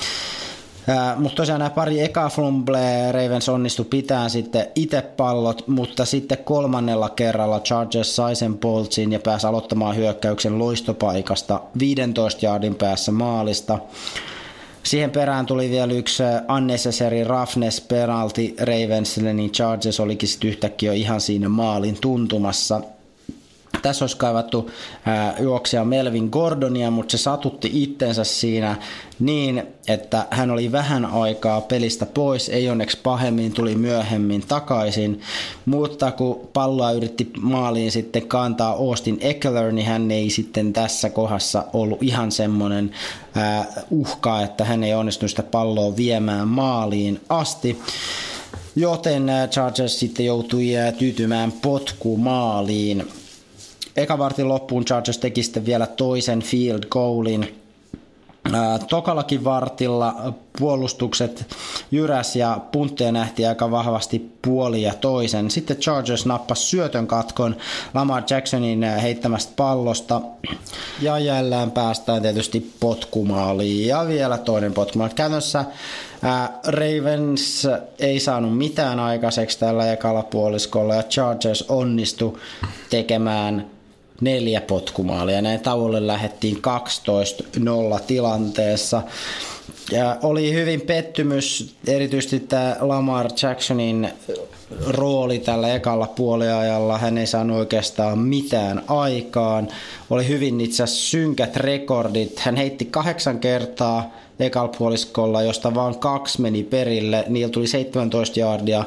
Mutta tosiaan nämä pari eka fumblea Ravens onnistui pitää sitten itse pallot, mutta sitten kolmannella kerralla Chargers sai sen poltsin ja pääsi aloittamaan hyökkäyksen loistopaikasta 15 jaardin päässä maalista. Siihen perään tuli vielä yksi unnecessary roughness penalty Ravensille, niin Chargers olikin sitten yhtäkkiä jo ihan siinä maalin tuntumassa. Tässä olisi kaivattu juoksija Melvin Gordonia, mutta se satutti itsensä siinä niin, että hän oli vähän aikaa pelistä pois, ei onneksi pahemmin, tuli myöhemmin takaisin, mutta kun palloa yritti maaliin sitten kantaa Austin Eckler, niin hän ei sitten tässä kohdassa ollut ihan semmoinen uhka, että hän ei onnistunut sitä palloa viemään maaliin asti. Joten Chargers sitten joutui tyytymään potkumaaliin eka vartin loppuun Chargers teki sitten vielä toisen field goalin. Tokallakin vartilla puolustukset jyräs ja puntteja nähtiin aika vahvasti puoli ja toisen. Sitten Chargers nappasi syötön katkon Lamar Jacksonin heittämästä pallosta. Ja jälleen päästään tietysti potkumaaliin ja vielä toinen potkumaali. Käytännössä Ravens ei saanut mitään aikaiseksi tällä ekalla puoliskolla ja Chargers onnistui tekemään neljä potkumaalia. Näin tauolle lähettiin 12-0 tilanteessa. Ja oli hyvin pettymys, erityisesti tämä Lamar Jacksonin rooli tällä ekalla puoliajalla. Hän ei saanut oikeastaan mitään aikaan. Oli hyvin itse asiassa synkät rekordit. Hän heitti kahdeksan kertaa ekalla puoliskolla, josta vain kaksi meni perille. Niillä tuli 17 yardia.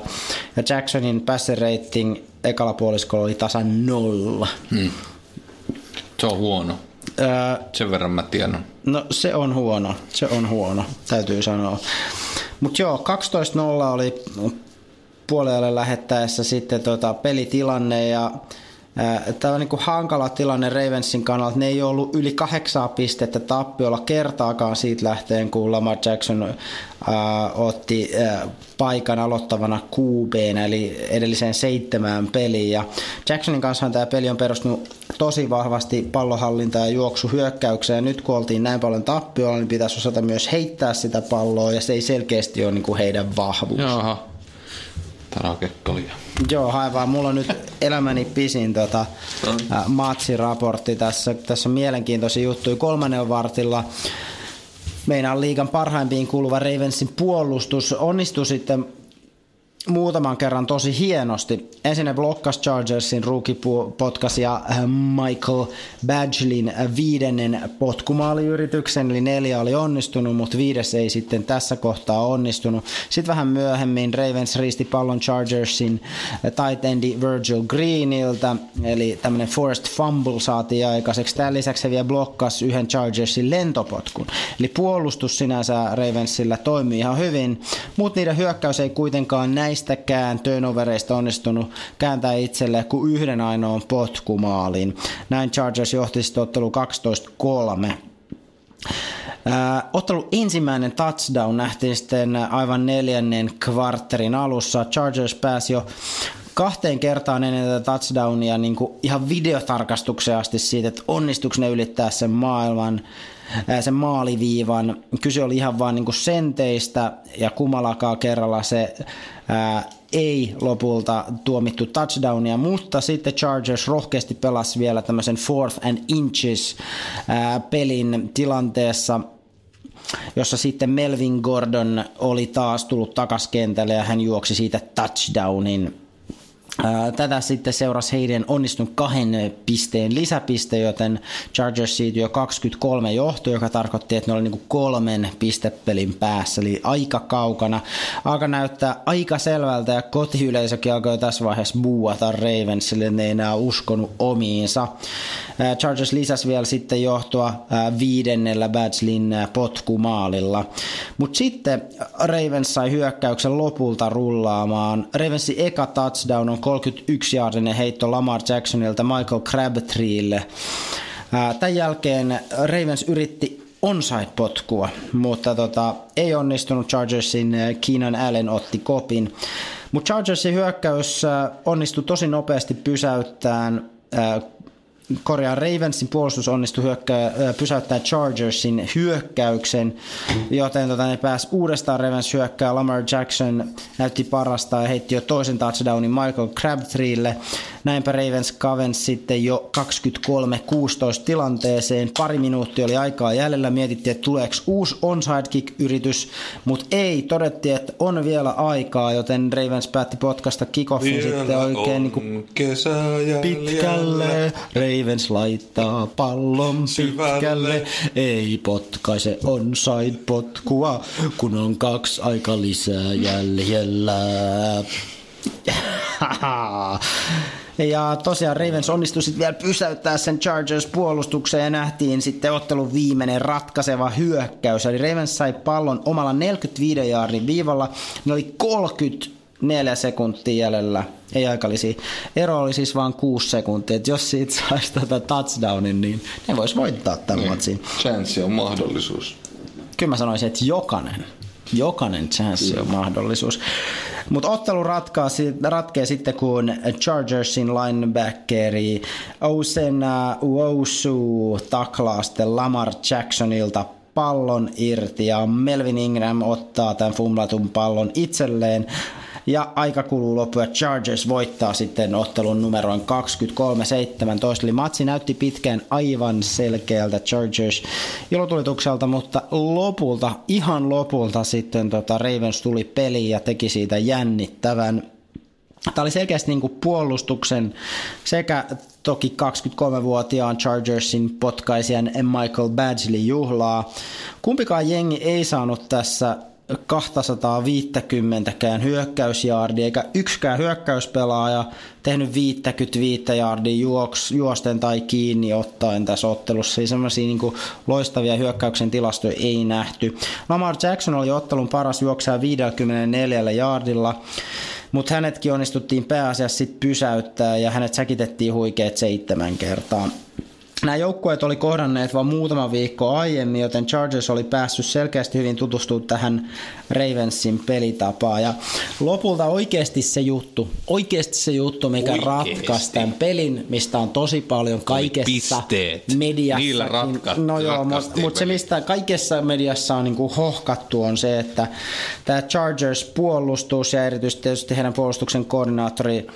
Ja Jacksonin passer rating ekalla puoliskolla oli tasan nolla. Hmm. Se on huono. Ää, Sen verran mä tiedän. No se on huono, se on huono, täytyy sanoa. Mutta joo, 12-0 oli puolelle lähettäessä sitten tota pelitilanne ja Tämä on niin kuin hankala tilanne Ravensin kannalta. Ne ei ollut yli kahdeksaa pistettä tappiolla kertaakaan siitä lähteen, kun Lamar Jackson äh, otti äh, paikan aloittavana QB, eli edelliseen seitsemään peliin. Ja Jacksonin kanssa tämä peli on perustunut tosi vahvasti pallohallinta ja juoksuhyökkäykseen. Nyt kun oltiin näin paljon tappiolla, niin pitäisi osata myös heittää sitä palloa, ja se ei selkeästi ole niin kuin heidän vahvuus. Jaha. Tarakekkalia. Joo, aivan. Mulla on nyt elämäni pisin tota, matsiraportti tässä. Tässä on mielenkiintoisia juttuja. Kolmannen vartilla meinaan liigan parhaimpiin kuuluva Ravensin puolustus onnistui sitten muutaman kerran tosi hienosti. Ensin ne blokkas Chargersin rookie potkas ja äh, Michael Badgelin viidennen potkumaaliyrityksen, eli neljä oli onnistunut, mutta viides ei sitten tässä kohtaa onnistunut. Sitten vähän myöhemmin Ravens riisti pallon Chargersin tight endi Virgil Greeniltä, eli tämmöinen forced fumble saatiin aikaiseksi. Tämän lisäksi he vielä blokkas yhden Chargersin lentopotkun. Eli puolustus sinänsä Ravensillä toimii ihan hyvin, mutta niiden hyökkäys ei kuitenkaan näin näistäkään turnovereista onnistunut kääntää itselle kuin yhden ainoan potkumaalin. Näin Chargers johti sitten ottelu 12-3. Äh, ottelu ensimmäinen touchdown nähtiin sitten aivan neljännen kvartterin alussa. Chargers pääsi jo kahteen kertaan ennen tätä touchdownia niin kuin ihan videotarkastukseen asti siitä, että onnistuiko ne ylittää sen maailman sen maaliviivan. Kyse oli ihan vain niin senteistä ja kumalakaan kerralla se ää, ei lopulta tuomittu touchdownia, mutta sitten Chargers rohkeasti pelasi vielä tämmöisen fourth and inches ää, pelin tilanteessa, jossa sitten Melvin Gordon oli taas tullut takaskentälle ja hän juoksi siitä touchdownin Tätä sitten seurasi heidän onnistunut kahden pisteen lisäpiste, joten Chargers siitä jo 23 johto, joka tarkoitti, että ne oli niin kolmen pistepelin päässä, eli aika kaukana. Alka näyttää aika selvältä ja kotiyleisökin alkoi tässä vaiheessa buuata Ravensille, ne ei enää uskonut omiinsa. Chargers lisäsi vielä sitten johtoa viidennellä Badslin potkumaalilla. Mutta sitten Ravens sai hyökkäyksen lopulta rullaamaan. Ravensin eka touchdown on 31-jaardinen heitto Lamar Jacksonilta Michael Crabtreelle. Tämän jälkeen Ravens yritti onside-potkua, mutta tota, ei onnistunut Chargersin Keenan Allen otti kopin. Mutta Chargersin hyökkäys onnistui tosi nopeasti pysäyttämään korjaa Ravensin puolustus onnistui hyökkää, pysäyttää Chargersin hyökkäyksen, joten tota, ne pääsi uudestaan Ravens hyökkää. Lamar Jackson näytti parasta ja heitti jo toisen touchdownin Michael Crabtreelle. Näinpä Ravens kavens sitten jo 23-16 tilanteeseen. Pari minuuttia oli aikaa jäljellä. Mietittiin, että tuleeko uusi onside kick-yritys, mutta ei. Todettiin, että on vielä aikaa, joten Ravens päätti potkasta kickoffin sitten oikein niin kuin pitkälle. Ravens laittaa pallon pitkälle. Ei potkaise onside potkua, kun on kaksi aika lisää jäljellä. [LAUGHS] Ja tosiaan Ravens onnistui sitten vielä pysäyttää sen Chargers puolustukseen ja nähtiin sitten ottelun viimeinen ratkaiseva hyökkäys. Eli Ravens sai pallon omalla 45 jaarin viivalla. Ne oli 34 sekuntia jäljellä. Ei aikalisi. Ero oli siis vain 6 sekuntia. Et jos siitä saisi tätä touchdownin, niin ne vois voittaa tämän niin. matsin. Chanssi on mahdollisuus. Kyllä mä sanoisin, että jokainen jokainen chanssi on mahdollisuus. Mutta ottelu ratkaa, ratkee sitten, kun Chargersin linebackeri Osena Uosu taklaa sitten Lamar Jacksonilta pallon irti ja Melvin Ingram ottaa tämän fumlatun pallon itselleen ja aika kuluu loppu ja Chargers voittaa sitten ottelun numeroin 23-17. Eli matsi näytti pitkään aivan selkeältä Chargers ilotulitukselta, mutta lopulta, ihan lopulta sitten tota Ravens tuli peliin ja teki siitä jännittävän. Tämä oli selkeästi niin kuin puolustuksen sekä toki 23-vuotiaan Chargersin potkaisijan Michael Badgley juhlaa. Kumpikaan jengi ei saanut tässä 250kään hyökkäysjaardia, eikä yksikään hyökkäyspelaaja tehnyt 55 jaardia juoks, juosten tai kiinni ottaen tässä ottelussa. Siis semmoisia niin loistavia hyökkäyksen tilastoja ei nähty. Lamar Jackson oli ottelun paras juoksaja 54 jaardilla mutta hänetkin onnistuttiin pääasiassa sit pysäyttää ja hänet säkitettiin huikeet seitsemän kertaa. Nämä joukkueet oli kohdanneet vain muutama viikko aiemmin, joten Chargers oli päässyt selkeästi hyvin tutustumaan tähän Ravensin pelitapaan. Ja lopulta oikeasti se juttu, oikeasti se juttu, mikä oikeasti. ratkaisi tämän pelin, mistä on tosi paljon kaikessa pisteet. mediassa. Niillä no joo, mutta mut se mistä kaikessa mediassa on niinku hohkattu on se, että tämä Chargers puolustus ja erityisesti tietysti heidän puolustuksen koordinaattori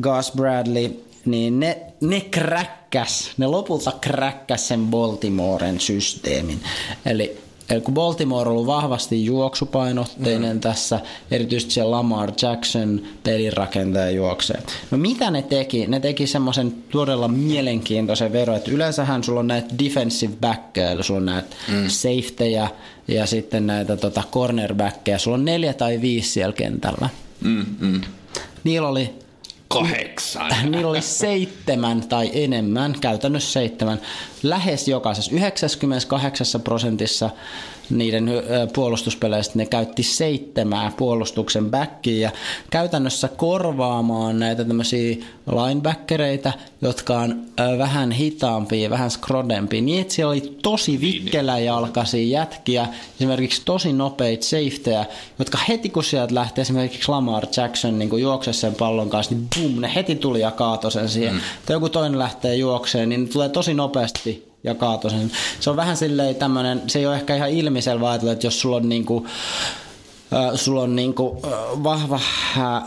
Gus Bradley niin ne, ne kräkkäs, ne lopulta kräkkäs sen Baltimoren systeemin. Eli Eli kun Baltimore on ollut vahvasti juoksupainotteinen mm. tässä, erityisesti se Lamar Jackson pelirakentaja juoksee. No mitä ne teki? Ne teki semmoisen todella mielenkiintoisen vero, että yleensähän sulla on näitä defensive backkejä, eli sulla on näitä mm. safetyjä ja sitten näitä tota cornerbackkejä. Sulla on neljä tai viisi siellä kentällä. Mm, mm. Niillä oli Kahdeksan. Niillä oli seitsemän tai enemmän, käytännössä seitsemän, lähes jokaisessa, 98 prosentissa niiden puolustuspeleistä ne käytti seitsemää puolustuksen backia ja käytännössä korvaamaan näitä tämmöisiä linebackereita, jotka on vähän hitaampia, vähän skrodempia, niin että siellä oli tosi vikkeläjalkaisia jätkiä, esimerkiksi tosi nopeita safetyjä, jotka heti kun sieltä lähtee esimerkiksi Lamar Jackson niin juoksee sen pallon kanssa, niin boom, ne heti tuli ja kaatoi sen siihen. Mm. Tai joku toinen lähtee juokseen, niin ne tulee tosi nopeasti ja kaatoi sen. Se on vähän silleen tämmöinen, se ei ole ehkä ihan ilmiselvä ajatella, että jos sulla on niinku, sulla on niinku, äh, vahva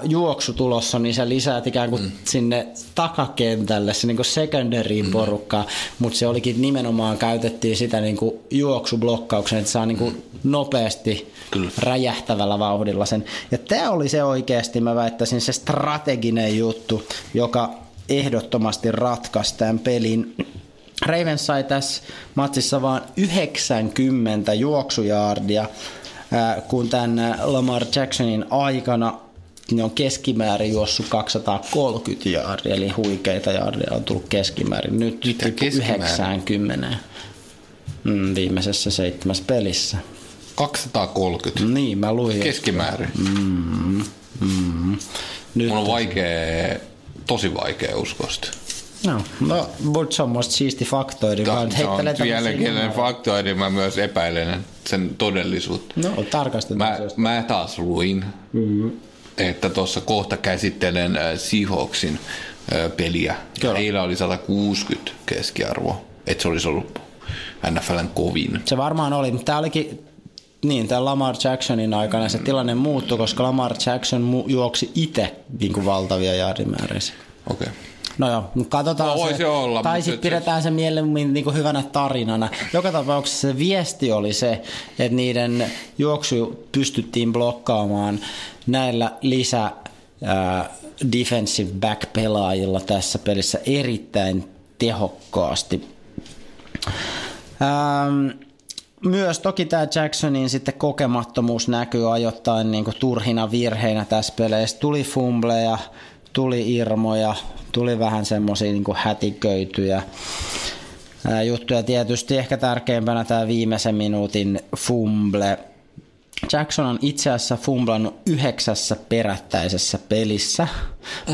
juoksu tulossa, niin se lisää ikään kuin mm. sinne takakentälle, se niinku secondary mm. porukkaa, mutta se olikin nimenomaan, käytettiin sitä niinku juoksublokkauksen, että saa niinku mm. nopeasti Kyllä. räjähtävällä vauhdilla sen. Ja tämä oli se oikeasti, mä väittäisin, se strateginen juttu, joka ehdottomasti ratkaisi tämän pelin Ravens sai tässä matsissa vain 90 juoksujaardia, kun tämän Lamar Jacksonin aikana ne on keskimäärin juossut 230 jaardia, eli huikeita jaardia on tullut keskimäärin. Nyt Mitä 90 mm, viimeisessä seitsemässä pelissä. 230? Niin, mä luin. Keskimäärin? Mm, mm. Nyt Mun on vaikea, tosi vaikea uskoa sitä. No, no mutta se on musta siisti faktoidi. Ta- se on jälkeen faktoidi, mä myös epäilen sen todellisuutta. No, tarkastetaan. Mä, mä taas luin, mm-hmm. että tuossa kohta käsittelen äh, Seahawksin äh, peliä. Kyllä. Heillä oli 160 keskiarvo, että se olisi ollut NFLn kovin. Se varmaan oli, mutta tämä olikin niin, tämän Lamar Jacksonin aikana se tilanne muuttui, koska Lamar Jackson juoksi itse niin valtavia jaardimääriä. Okei. Okay. No joo, katsotaan no, se. Olla, tai sitten pidetään se, se mieluummin niin kuin hyvänä tarinana. Joka tapauksessa se viesti oli se, että niiden juoksu pystyttiin blokkaamaan näillä lisä defensive back pelaajilla tässä pelissä erittäin tehokkaasti. Ähm, myös toki tämä Jacksonin sitten kokemattomuus näkyy ajoittain niin kuin turhina virheinä tässä peleissä. Tuli fumbleja, tuli irmoja, tuli vähän semmoisia niin hätiköityjä juttuja. Tietysti ehkä tärkeimpänä tämä viimeisen minuutin fumble. Jackson on itse asiassa fumblannut yhdeksässä perättäisessä pelissä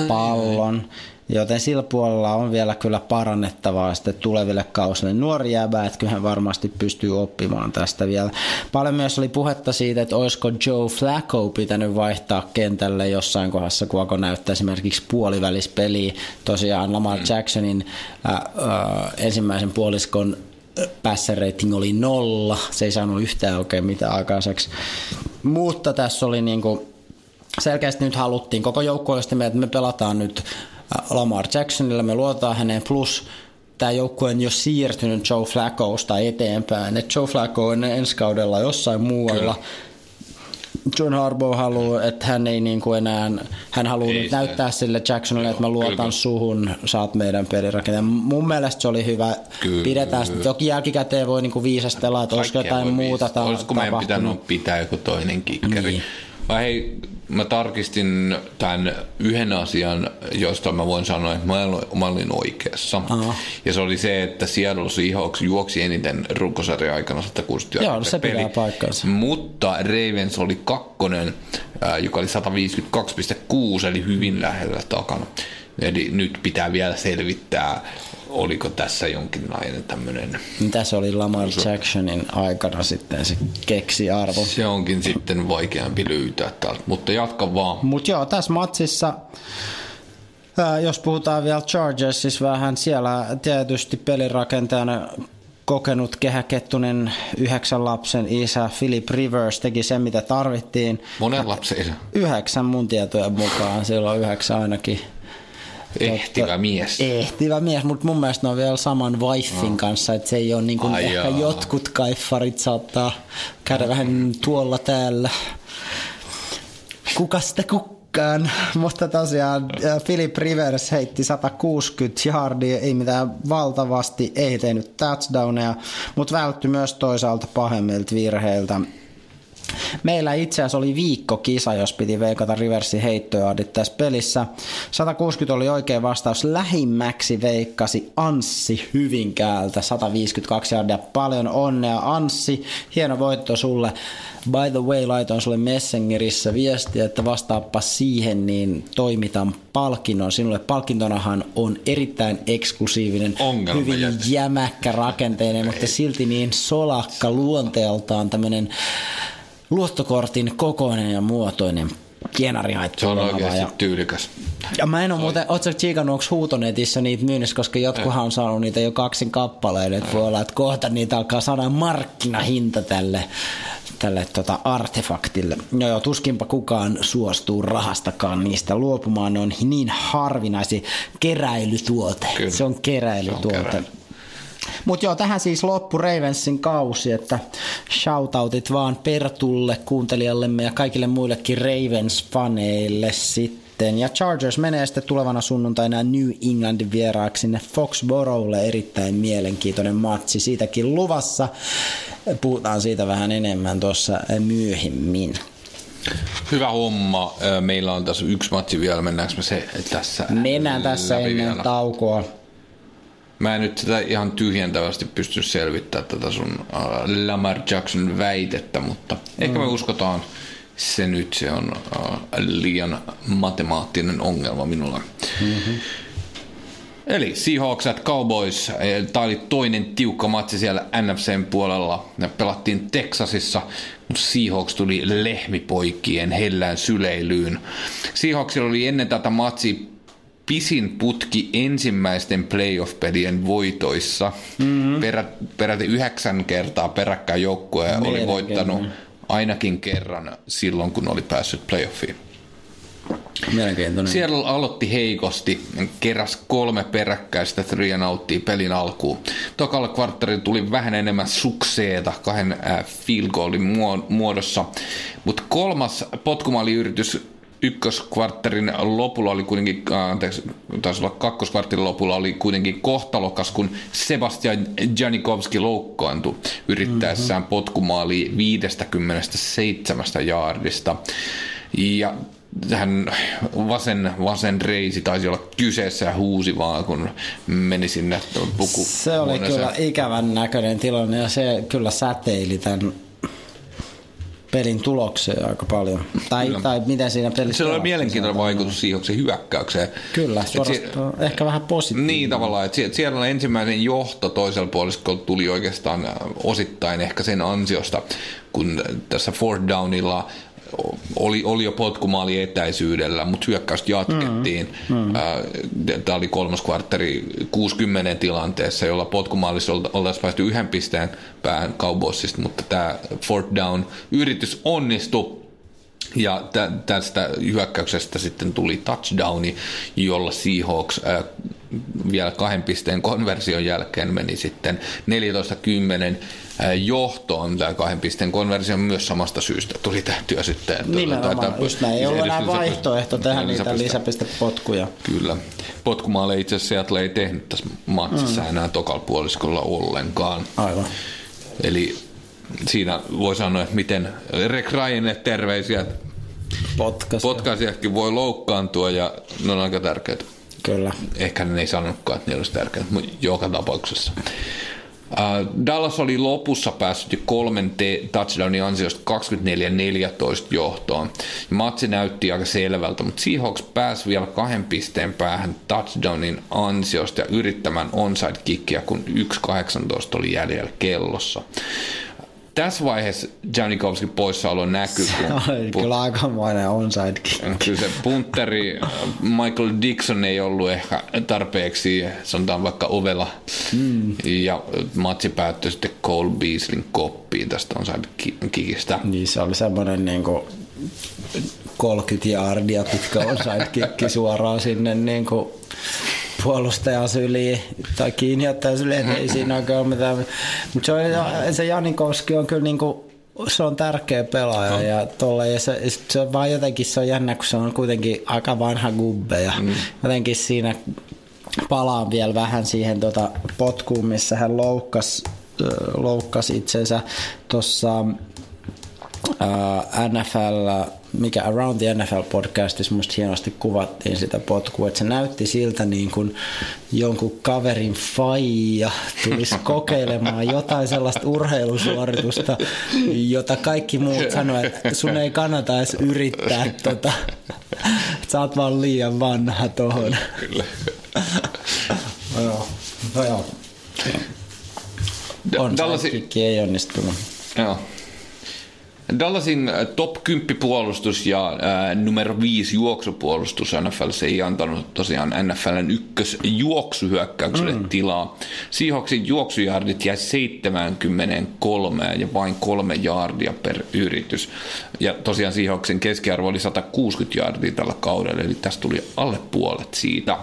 pallon. Joten sillä puolella on vielä kyllä parannettavaa sitten tuleville kausille. Nuori jääbä, kyllähän varmasti pystyy oppimaan tästä vielä. Paljon myös oli puhetta siitä, että olisiko Joe Flacco pitänyt vaihtaa kentälle jossain kohdassa, kun alkoi näyttää esimerkiksi puolivälispeliä. Tosiaan Lamar mm. Jacksonin äh, äh, ensimmäisen puoliskon passer rating oli nolla, se ei saanut yhtään oikein mitään aikaiseksi. Mutta tässä oli niinku, selkeästi nyt haluttiin, koko oli että me pelataan nyt Lamar Jacksonilla, me luotaan häneen, plus tämä joukkue on jo siirtynyt Joe Flaccosta eteenpäin, että Joe Flacco on ensi kaudella jossain muualla. Kyllä. John Harbaugh haluaa, että hän ei niin kuin enää, hän haluaa Ei nyt näyttää sille Jacksonille, että mä Joo, luotan kyllä. suhun, saat meidän pelirakentajan. Mun mielestä se oli hyvä. Kyllä. Pidetään sitä. Toki jälkikäteen voi niinku viisastella, että olisiko jotain muuta Olisiko meidän pitänyt pitää joku toinen kikkeri? Niin. Vai hei, mä tarkistin tämän yhden asian, josta mä voin sanoa, että mä olin, oikeassa. Aha. Ja se oli se, että Seattle Seahawks juoksi eniten runkosarjan aikana 160 Joo, yardia se per pitää paikkansa. Mutta Ravens oli kakkonen, joka oli 152,6, eli hyvin lähellä takana. Eli nyt pitää vielä selvittää, oliko tässä jonkinlainen tämmöinen Mitä se oli Lamar Jacksonin aikana sitten se keksi arvo. Se onkin sitten vaikeampi löytää täältä, mutta jatka vaan. Mutta joo, tässä matsissa, ää, jos puhutaan vielä Chargersissa vähän, siellä tietysti pelirakentajana kokenut kehäkettunen yhdeksän lapsen isä Philip Rivers teki sen, mitä tarvittiin. Monen lapsen isä. Yhdeksän mun tietojen mukaan, silloin yhdeksän ainakin. Ehtivä mies. Ehtivä mies, mutta mun mielestä ne on vielä saman wifin kanssa, että se ei ole niin kuin Ai ehkä jaa. jotkut kaiffarit saattaa käydä vähän tuolla täällä. Kuka sitä kukkaan? [LAUGHS] Mutta tosiaan äh, Philip Rivers heitti 160 yardia, ei mitään valtavasti, ei tehnyt touchdowneja, mutta välttyi myös toisaalta pahemmilta virheiltä. Meillä itse asiassa oli viikkokisa, jos piti veikata Riversin heittojaadit tässä pelissä. 160 oli oikea vastaus. Lähimmäksi veikkasi Anssi Hyvinkäältä. 152 jardia. Paljon onnea Anssi. Hieno voitto sulle. By the way, laitoin sulle Messengerissä viestiä, että vastaappa siihen, niin toimitan palkinnon. Sinulle palkintonahan on erittäin eksklusiivinen, Ongelma hyvin jämäkkä rakenteinen, mutta silti niin solakka luonteeltaan tämmöinen luottokortin kokoinen ja muotoinen kienarihaittu. Se on oikeasti ja, tyylikäs. ja mä en ole muuten, ootko tsiikannut, onko huutonetissä niitä myynnissä, koska jotkuhan on saanut niitä jo kaksin kappaleen, että voi olla, että kohta niitä alkaa saada markkinahinta tälle, tälle tota artefaktille. No joo, tuskinpa kukaan suostuu rahastakaan niistä luopumaan, ne on niin harvinaisia keräilytuote. Kyllä. Se on keräilytuote. Se on keräily. Mutta joo, tähän siis loppu Ravensin kausi, että shoutoutit vaan Pertulle, kuuntelijallemme ja kaikille muillekin Ravens-faneille sitten. Ja Chargers menee sitten tulevana sunnuntaina New Englandin vieraaksi sinne Foxboroughlle. Erittäin mielenkiintoinen matsi siitäkin luvassa. Puhutaan siitä vähän enemmän tuossa myöhemmin. Hyvä homma. Meillä on tässä yksi matsi vielä. Mennäänkö me se tässä Mennään tässä ennen vielä? taukoa. Mä en nyt sitä ihan tyhjentävästi pysty selvittämään tätä sun uh, Lamar Jackson väitettä, mutta ehkä me uskotaan se nyt. Se on uh, liian matemaattinen ongelma minulla. Mm-hmm. Eli Seahawks at Cowboys, tämä oli toinen tiukka matsi siellä NFCn puolella. Ne pelattiin Texasissa, mutta Seahawks tuli lehmipoikien hellään syleilyyn. Seahawksilla oli ennen tätä matsi pisin putki ensimmäisten playoff-pelien voitoissa. Mm-hmm. Perä, peräti yhdeksän kertaa peräkkäin joukkue oli voittanut ainakin kerran silloin, kun oli päässyt playoffiin. Mielenkiintoinen. Seattle aloitti heikosti, keräs kolme peräkkäistä three and outtia pelin alkuun. Tokalla kvartterilla tuli vähän enemmän sukseeta kahden äh, field goalin muo- muodossa, mutta kolmas potkumaaliyritys ykköskvartterin lopulla oli kuitenkin, anteeksi, taisi olla kakkoskvartterin lopulla oli kuitenkin kohtalokas, kun Sebastian Janikowski loukkaantui yrittäessään mm-hmm. potkumaali 57 jaardista. Ja hän vasen, vasen reisi taisi olla kyseessä ja huusi vaan, kun meni sinne puku. Se oli kyllä ikävän näköinen tilanne ja se kyllä säteili tämän pelin tulokseen aika paljon. Tai, tai miten siinä pelissä Se oli pelattiin, mielenkiintoinen vaikutus Siihoksen hyökkäykseen. Kyllä, si- ehkä vähän positiivinen. Niin tavallaan, että sie- siellä ensimmäinen johto toisella puoliskolla tuli oikeastaan osittain ehkä sen ansiosta, kun tässä fourth downilla oli, oli jo potkumaali etäisyydellä, mutta hyökkäystä jatkettiin. Mm, mm. Tämä oli kolmas kvartteri 60 tilanteessa, jolla potkumaalissa oltaisiin päästy yhden pisteen päähän Cowboysista, mutta tämä fourth down yritys onnistui ja tä- tästä hyökkäyksestä sitten tuli touchdowni, jolla Seahawks äh, vielä kahden pisteen konversion jälkeen meni sitten 14-10 johtoon tämä kahden pisteen konversio myös samasta syystä tuli tehtyä sitten. Nimenomaan, tuota, just näin. Ei ollut enää vaihtoehto tehdä niitä lisäpistepotkuja. Kyllä. Potkumaale itse asiassa Seattle ei tehnyt tässä matsissa mm. enää tokal puoliskolla ollenkaan. Aivan. Eli siinä voi sanoa, että miten Rick Ryanille terveisiä. Potkasia. Potkasiakin voi loukkaantua ja ne on aika tärkeitä. Kyllä. Ehkä ne ei sanonutkaan, että ne olisi tärkeitä, mutta joka tapauksessa. Dallas oli lopussa päässyt jo kolmen t- touchdownin ansiosta 24-14 johtoon. Matsi näytti aika selvältä, mutta Seahawks pääsi vielä kahden pisteen päähän touchdownin ansiosta ja yrittämään onside kickia, kun 1.18 oli jäljellä kellossa tässä vaiheessa Janikovskin poissaolo näkyy. Kun oli pun- kyllä aikamoinen onside kick. Kyllä se punteri Michael Dixon ei ollut ehkä tarpeeksi, sanotaan vaikka ovella. Mm. Ja matsi päättyi sitten Cole Beaslin koppiin tästä onside kickistä. Niin se oli semmoinen niin kuin 30 yardia pitkä onside kick suoraan sinne niin kuin puolustajan syliin tai kiinni ottaa syliin, ei siinä oikein ole mitään. Mutta se, on, se Janikoski on kyllä niinku, se on tärkeä pelaaja no. ja, tolle, ja se, se, on vaan jotenkin se on jännä, kun se on kuitenkin aika vanha gubbe ja mm. jotenkin siinä palaan vielä vähän siihen tota potkuun, missä hän loukkasi loukkasi itsensä tuossa NFL mikä Around the NFL podcastissa musta hienosti kuvattiin sitä potkua, että se näytti siltä niin kuin jonkun kaverin faija tulisi [LAUGHS] kokeilemaan jotain sellaista urheilusuoritusta, jota kaikki muut sanoivat, että sun ei kannata edes yrittää tota, sä oot vaan liian vanha tohon. Kyllä. no joo, no joo. On Dallasi... ei onnistunut. Joo. Dallasin äh, top 10 puolustus ja ää, äh, numero 5 juoksupuolustus NFL ei antanut tosiaan NFLn ykkös juoksuhyökkäykselle mm. tilaa. Seahawksin juoksujardit jäi 73 ja vain kolme jardia per yritys. Ja tosiaan Seahawksin keskiarvo oli 160 jardia tällä kaudella, eli tästä tuli alle puolet siitä.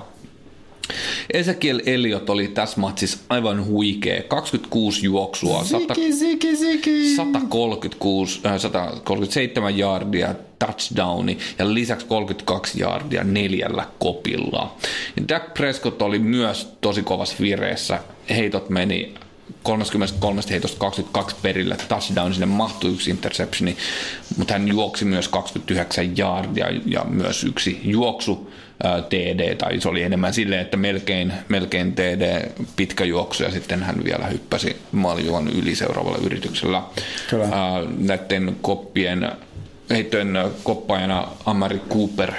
Ezekiel Elliot oli tässä matsissa aivan huikea. 26 juoksua, 100, siki, siki, siki. 136, äh, 137 yardia touchdowni ja lisäksi 32 yardia neljällä kopilla. Ja Dak Prescott oli myös tosi kovassa vireessä. Heitot meni 33 heitosta 22 perille, touchdown, sinne mahtui yksi interceptioni, mutta hän juoksi myös 29 yardia ja myös yksi juoksu TD, tai se oli enemmän silleen, että melkein, melkein TD pitkä juoksu, ja sitten hän vielä hyppäsi maljuan yli seuraavalla yrityksellä. Kyllä. Näiden koppien heittojen koppaajana Amari Cooper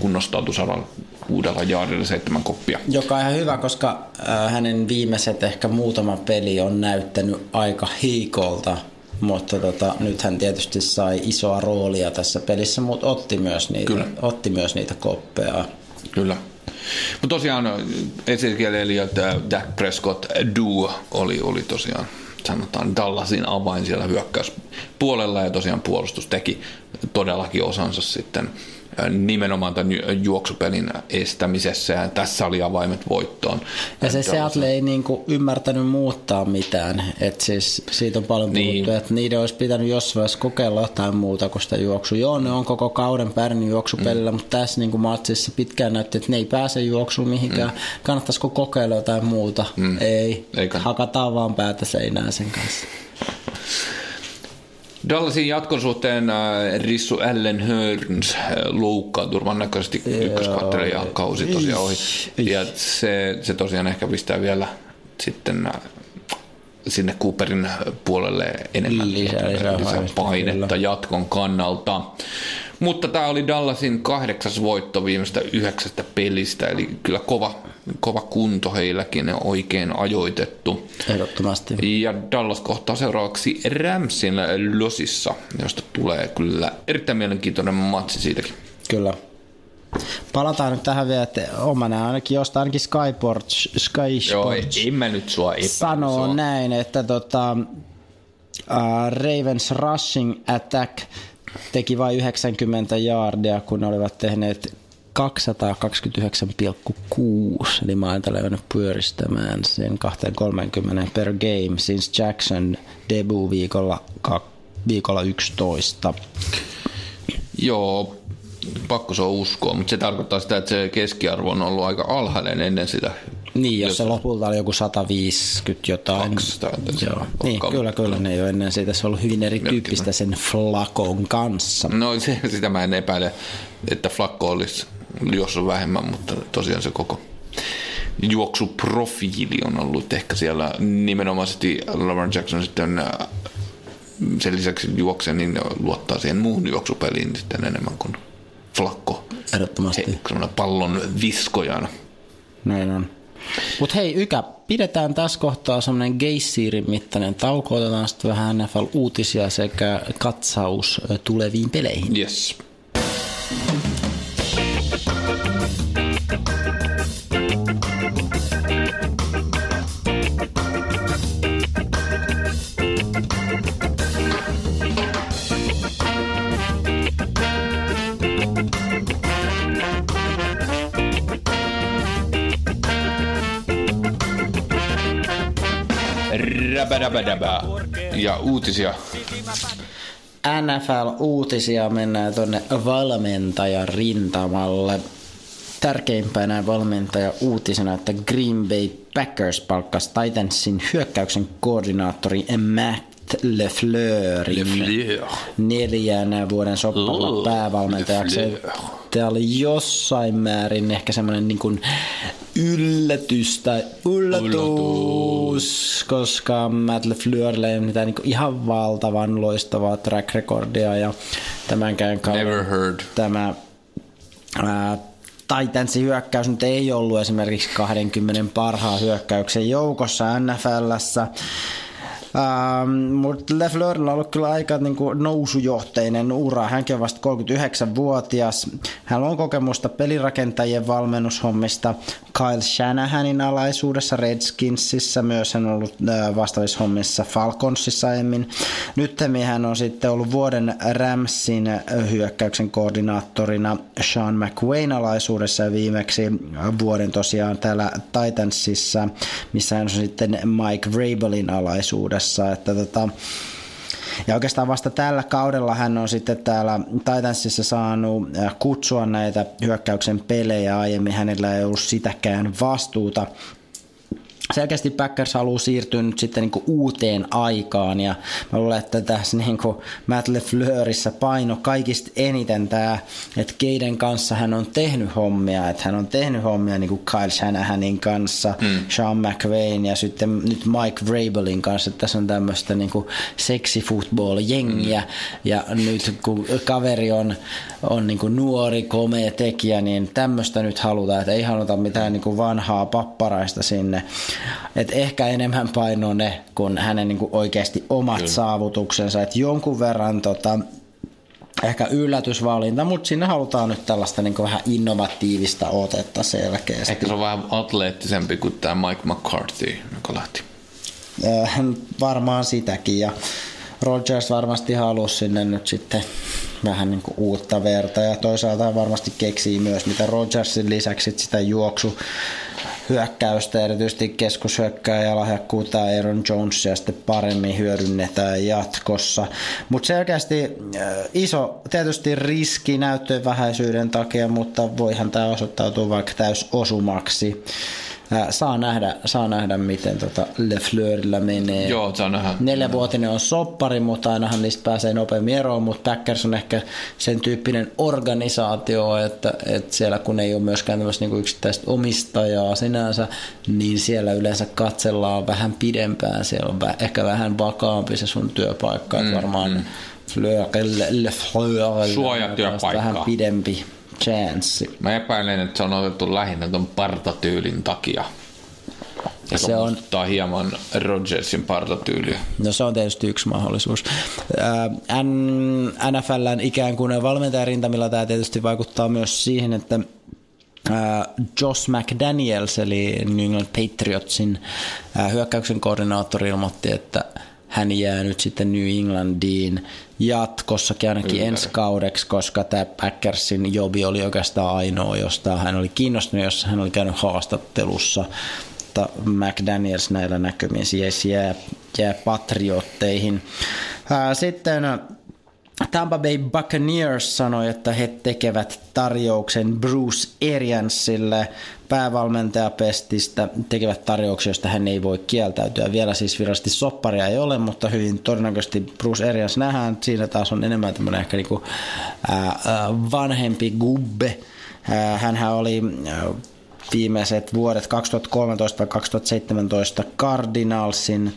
kunnostautui saralla kuudella jaarilla seitsemän koppia. Joka on ihan hyvä, koska hänen viimeiset ehkä muutama peli on näyttänyt aika hiikolta mutta tota, nyt hän tietysti sai isoa roolia tässä pelissä, mutta otti myös niitä, Kyllä. otti myös niitä koppeja. Kyllä. Mutta tosiaan Ezekiel Elliott ja Dak Prescott duo oli, oli tosiaan sanotaan Dallasin avain siellä hyökkäyspuolella ja tosiaan puolustus teki todellakin osansa sitten nimenomaan tämän juoksupelin estämisessä ja tässä oli avaimet voittoon. Ja se Seattle ei niinku ymmärtänyt muuttaa mitään, että siis siitä on paljon puhuttu, niin. että niiden olisi pitänyt jossain vaiheessa kokeilla jotain muuta kuin sitä juoksua. Joo, ne on koko kauden pärjännyt juoksupelillä, mm. mutta tässä niinku matsissa pitkään näytti, että ne ei pääse juoksuun mihinkään. Mm. Kannattaisiko kokeilla jotain muuta? Mm. Ei, Eikä. hakataan vaan päätä seinään sen kanssa. [LAUGHS] Dallasin jatkon suhteen äh, Rissu Allen Hearns äh, loukkaantui näköisesti ja kausi tosiaan ohi. Ja se, se tosiaan ehkä pistää vielä sitten äh, sinne Cooperin puolelle enemmän lisää, lisää, lisää painetta kyllä. jatkon kannalta. Mutta tämä oli Dallasin kahdeksas voitto viimeistä yhdeksästä pelistä, eli kyllä kova, kova kunto heilläkin oikein ajoitettu. Ehdottomasti. Ja Dallas kohtaa seuraavaksi Ramsin Losissa, josta tulee kyllä erittäin mielenkiintoinen matsi siitäkin. Kyllä. Palataan nyt tähän vielä, että omana ainakin jostain ainakin Skyports, Sky Sports Joo, ei, mä nyt sua sanoo näin, että tota, uh, Ravens Rushing Attack teki vain 90 jaardia, kun ne olivat tehneet 229,6, eli mä ajattelen pyöristämään sen 230 per game since Jackson debut viikolla, viikolla 11. Joo, pakko se on uskoa, mutta se tarkoittaa sitä, että se keskiarvo on ollut aika alhainen ennen sitä. Niin, jos, jos se lopulta oli joku 150 jotain. 200, Joo. Niin, kyllä, kyllä ne jo ennen siitä. Se on ollut hyvin erityyppistä sen Flakon kanssa. No se, [LAUGHS] sitä mä en epäile, että Flakko olisi juossut vähemmän, mutta tosiaan se koko juoksuprofiili on ollut ehkä siellä nimenomaisesti Lamar Jackson sitten äh, sen lisäksi juokse, niin luottaa siihen muun juoksupeliin sitten enemmän kuin flakko. Ehdottomasti. He, pallon viskojana. Näin on. Mutta hei Ykä, pidetään tässä kohtaa semmoinen geissiirin mittainen tauko, otetaan sitten vähän NFL-uutisia sekä katsaus tuleviin peleihin. Yes. Ja uutisia. NFL-uutisia mennään tuonne valmentajan rintamalle. Tärkeimpänä valmentaja uutisena, että Green Bay Packers palkkasi Titansin hyökkäyksen koordinaattori Matt LeFleurin Lefleur. neljänä vuoden soppalla Oh, päävalmentajaksi. Lefleur. Tämä oli jossain määrin ehkä semmoinen niin kuin yllätys tai yllätys, koska Matt LeFleurille ei ole mitään niin ihan valtavan loistavaa track recordia ja tämänkään kauden Never heard. tämä ää, Titansin hyökkäys nyt ei ollut esimerkiksi 20 parhaan hyökkäyksen joukossa NFLssä. Ähm, mutta LeFleurilla on ollut kyllä aika niin kuin nousujohteinen ura. Hänkin on vasta 39-vuotias. Hän on kokemusta pelirakentajien valmennushommista Kyle Shanahanin alaisuudessa Redskinsissa. Myös hän on ollut äh, vastaavissa hommissa Falconsissa aiemmin. Nyt hän on sitten ollut vuoden Ramsin hyökkäyksen koordinaattorina Sean McWayn alaisuudessa ja viimeksi vuoden tosiaan täällä Titansissa, missä hän on sitten Mike Vrabelin alaisuudessa. Että tota, ja oikeastaan vasta tällä kaudella hän on sitten täällä Titansissa saanut äh, kutsua näitä hyökkäyksen pelejä. Aiemmin hänellä ei ollut sitäkään vastuuta selkeästi Packers haluaa siirtyä nyt sitten niin kuin uuteen aikaan ja mä luulen, että tässä niin kuin Matt LeFleurissä paino kaikista eniten tämä, että keiden kanssa hän on tehnyt hommia, että hän on tehnyt hommia niin kuin Kyle Shanahanin kanssa, mm. Sean McVayn ja sitten nyt Mike Vrabelin kanssa, että tässä on tämmöistä niin kuin sexy football jengiä mm. ja nyt kun kaveri on, on niin kuin nuori, komea tekijä, niin tämmöistä nyt halutaan, että ei haluta mitään niin kuin vanhaa papparaista sinne et ehkä enemmän painoa ne kuin hänen niin kuin oikeasti omat Kyllä. saavutuksensa. Et jonkun verran tota, ehkä yllätysvalinta, mutta sinne halutaan nyt tällaista niin kuin vähän innovatiivista otetta selkeästi. Ehkä se on vähän atleettisempi kuin tämä Mike McCarthy, joka lähti. Äh, varmaan sitäkin ja Rogers varmasti halusi sinne nyt sitten vähän niin kuin uutta verta ja toisaalta varmasti keksii myös mitä Rogersin lisäksi sitä juoksu hyökkäystä, erityisesti keskushyökkääjä lahjakkuutta Aaron Jonesia sitten paremmin hyödynnetään jatkossa. Mutta selkeästi äh, iso tietysti riski näyttöjen vähäisyyden takia, mutta voihan tämä osoittautua vaikka täys Äh, saa nähdä, saa nähdä miten tota LeFleurillä menee. Joo, saa nähdä. Neljävuotinen on soppari, mutta ainahan niistä pääsee nopeammin eroon, mutta Packers on ehkä sen tyyppinen organisaatio, että, että siellä kun ei ole myöskään tämmöistä niin yksittäistä omistajaa sinänsä, niin siellä yleensä katsellaan vähän pidempään, siellä on ehkä vähän vakaampi se sun työpaikka, mm, varmaan mm. Fleurille, Suojatyöpaikkaa. vähän pidempi chanssi. Mä epäilen, että se on otettu lähinnä ton partatyylin takia. Ja se on hieman Rodgersin partatyyliä. No se on tietysti yksi mahdollisuus. NFLn ikään kuin valmentajarintamilla tämä tietysti vaikuttaa myös siihen, että Josh McDaniels eli New England Patriotsin hyökkäyksen koordinaattori ilmoitti, että hän jää nyt sitten New Englandiin jatkossakin ainakin Ympäri. ensi kaudeksi, koska tämä Packersin jobi oli oikeastaan ainoa, josta hän oli kiinnostunut, jossa hän oli käynyt haastattelussa. Mutta McDaniels näillä näkymin siis jää, jää patriotteihin. Sitten Tampa Bay Buccaneers sanoi, että he tekevät tarjouksen Bruce Ariansille päävalmentajapestistä, tekevät tarjouksen, josta hän ei voi kieltäytyä. Vielä siis virallisesti sopparia ei ole, mutta hyvin todennäköisesti Bruce Arians nähdään. Siinä taas on enemmän tämmöinen ehkä niinku, ää, vanhempi gubbe. Hänhän oli viimeiset vuodet 2013-2017 Cardinalsin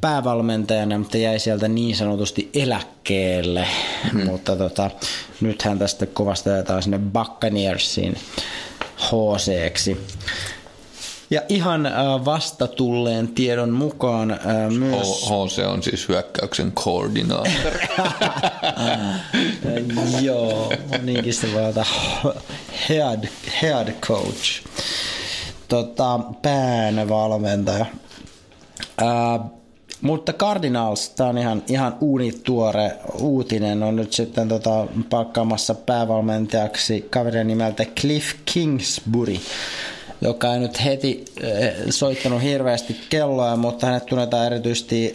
päävalmentajana, mutta jäi sieltä niin sanotusti eläkkeelle. Hmm. Mutta tota, nyt hän tästä kovasti ajetaan sinne Buccaneersiin HC-ksi. Ja ihan äh, vasta tulleen tiedon mukaan äh, myös... HC on siis hyökkäyksen koordinaattori. [LAUGHS] Joo, niinkin se voi olla head, head coach. Tota, päänvalmentaja. Ää, mutta Cardinals, tämä on ihan, ihan uunituore uutinen, on nyt sitten tota, palkkaamassa päävalmentajaksi kaverin nimeltä Cliff Kingsbury, joka ei nyt heti eh, soittanut hirveästi kelloa, mutta hänet tunnetaan erityisesti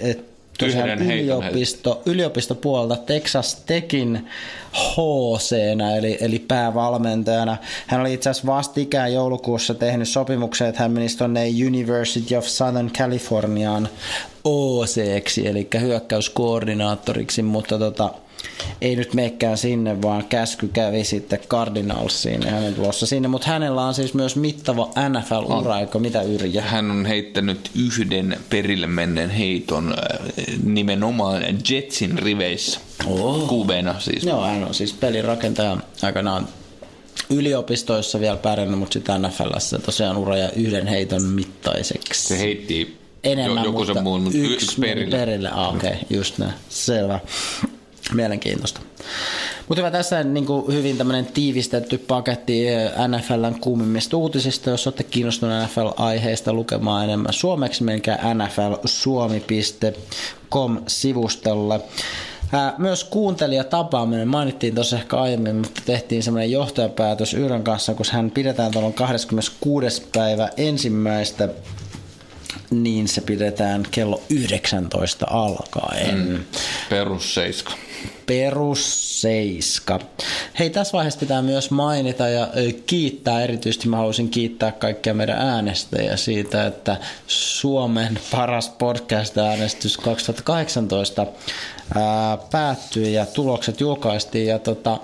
tosiaan yliopisto, yliopistopuolelta Texas Techin hc eli, eli päävalmentajana. Hän oli itse asiassa vastikään joulukuussa tehnyt sopimuksen, että hän menisi tuonne University of Southern Californiaan oc eli hyökkäyskoordinaattoriksi, mutta tota, ei nyt meikään sinne, vaan käsky kävi sitten Cardinalsiin ja hänen tulossa sinne, mutta hänellä on siis myös mittava NFL-ura, eikö mitä Yrjä? Hän on heittänyt yhden perille menneen heiton äh, nimenomaan Jetsin riveissä. Oh. Kubena siis. Joo, hän on siis pelirakentaja aikanaan yliopistoissa vielä pärjännyt, mutta sitten NFLssä tosiaan ura ja yhden heiton mittaiseksi. Se heitti Enemmän, joku mutta sen muun, mutta yksi, yksi perille. perille. Ah, Okei, okay, just näin. Selvä. Mielenkiintoista. Mutta hyvä, tässä niin kuin hyvin tämmöinen tiivistetty paketti eh, NFLn kuumimmista uutisista. Jos olette kiinnostuneet NFL-aiheesta lukemaan enemmän suomeksi, menkää nflsuomi.com-sivustolle. Eh, myös kuuntelijatapaaminen mainittiin tuossa ehkä aiemmin, mutta tehtiin semmoinen johtajapäätös Yrön kanssa, kun hän pidetään tuolla 26. päivä ensimmäistä niin se pidetään kello 19 alkaen. Mm, perus 7 perusseiska. Hei, tässä vaiheessa pitää myös mainita ja kiittää, erityisesti mä haluaisin kiittää kaikkia meidän äänestäjiä siitä, että Suomen paras podcast-äänestys 2018 ää, päättyi ja tulokset julkaistiin ja tota,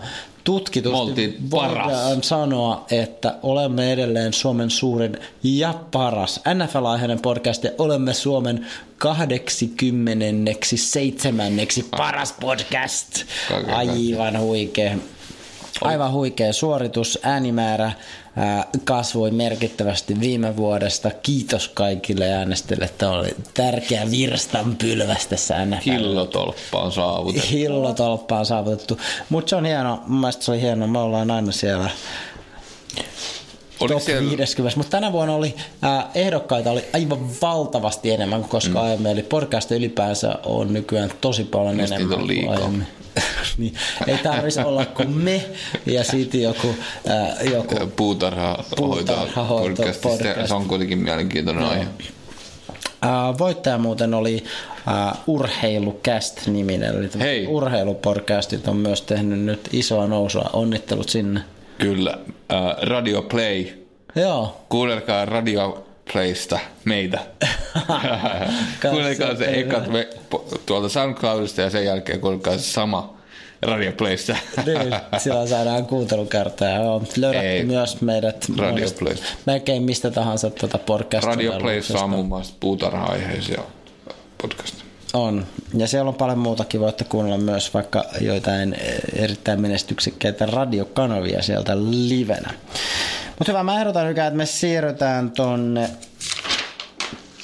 tutkitusti voidaan sanoa, että olemme edelleen Suomen suurin ja paras NFL-aiheinen podcast ja olemme Suomen 87. paras podcast. Aivan huikea. Aivan huikea suoritus, äänimäärä ää, kasvoi merkittävästi viime vuodesta. Kiitos kaikille äänestäjille, että oli tärkeä virstanpylväs tässä NFL. Hillotolppa on saavutettu. Hillotolppa on saavutettu. Mutta se on hieno, mun mielestä se oli hieno, me ollaan aina siellä Oliko top siellä, 50. Mutta tänä vuonna oli äh, ehdokkaita oli aivan valtavasti enemmän kuin koskaan mm. aiemmin. Eli podcast ylipäänsä on nykyään tosi paljon niitä enemmän kuin liikaa. aiemmin. [LAUGHS] niin, ei tarvitsisi olla kuin me ja sitten joku, äh, joku puutarha Puutarhahoito podcastista. podcast. Se on kuitenkin mielenkiintoinen aihe. äh, voittaja muuten oli äh, Urheilucast-niminen. Eli tämmöiset Hei. urheilupodcastit on myös tehnyt nyt isoa nousua. Onnittelut sinne. Kyllä. Äh, Radio Play. Joo, Kuunnelkaa Radio Playsta meitä. [LAUGHS] kuunnelkaa se ekat me, tuolta SoundCloudista ja sen jälkeen kuunnelkaa se sama Radio Playsta. Niin, sillä saadaan kuuntelukertaa. Löydätte Ei. myös meidät Radio Playsta. melkein mistä tahansa tuota podcast Radio Playssa on muun muassa puutarha-aiheisia podcasteja. On. Ja siellä on paljon muutakin. Voitte kuunnella myös vaikka joitain eh, erittäin menestyksekkäitä radiokanavia sieltä livenä. Mutta hyvä, mä ehdotan nyt, että me siirrytään tonne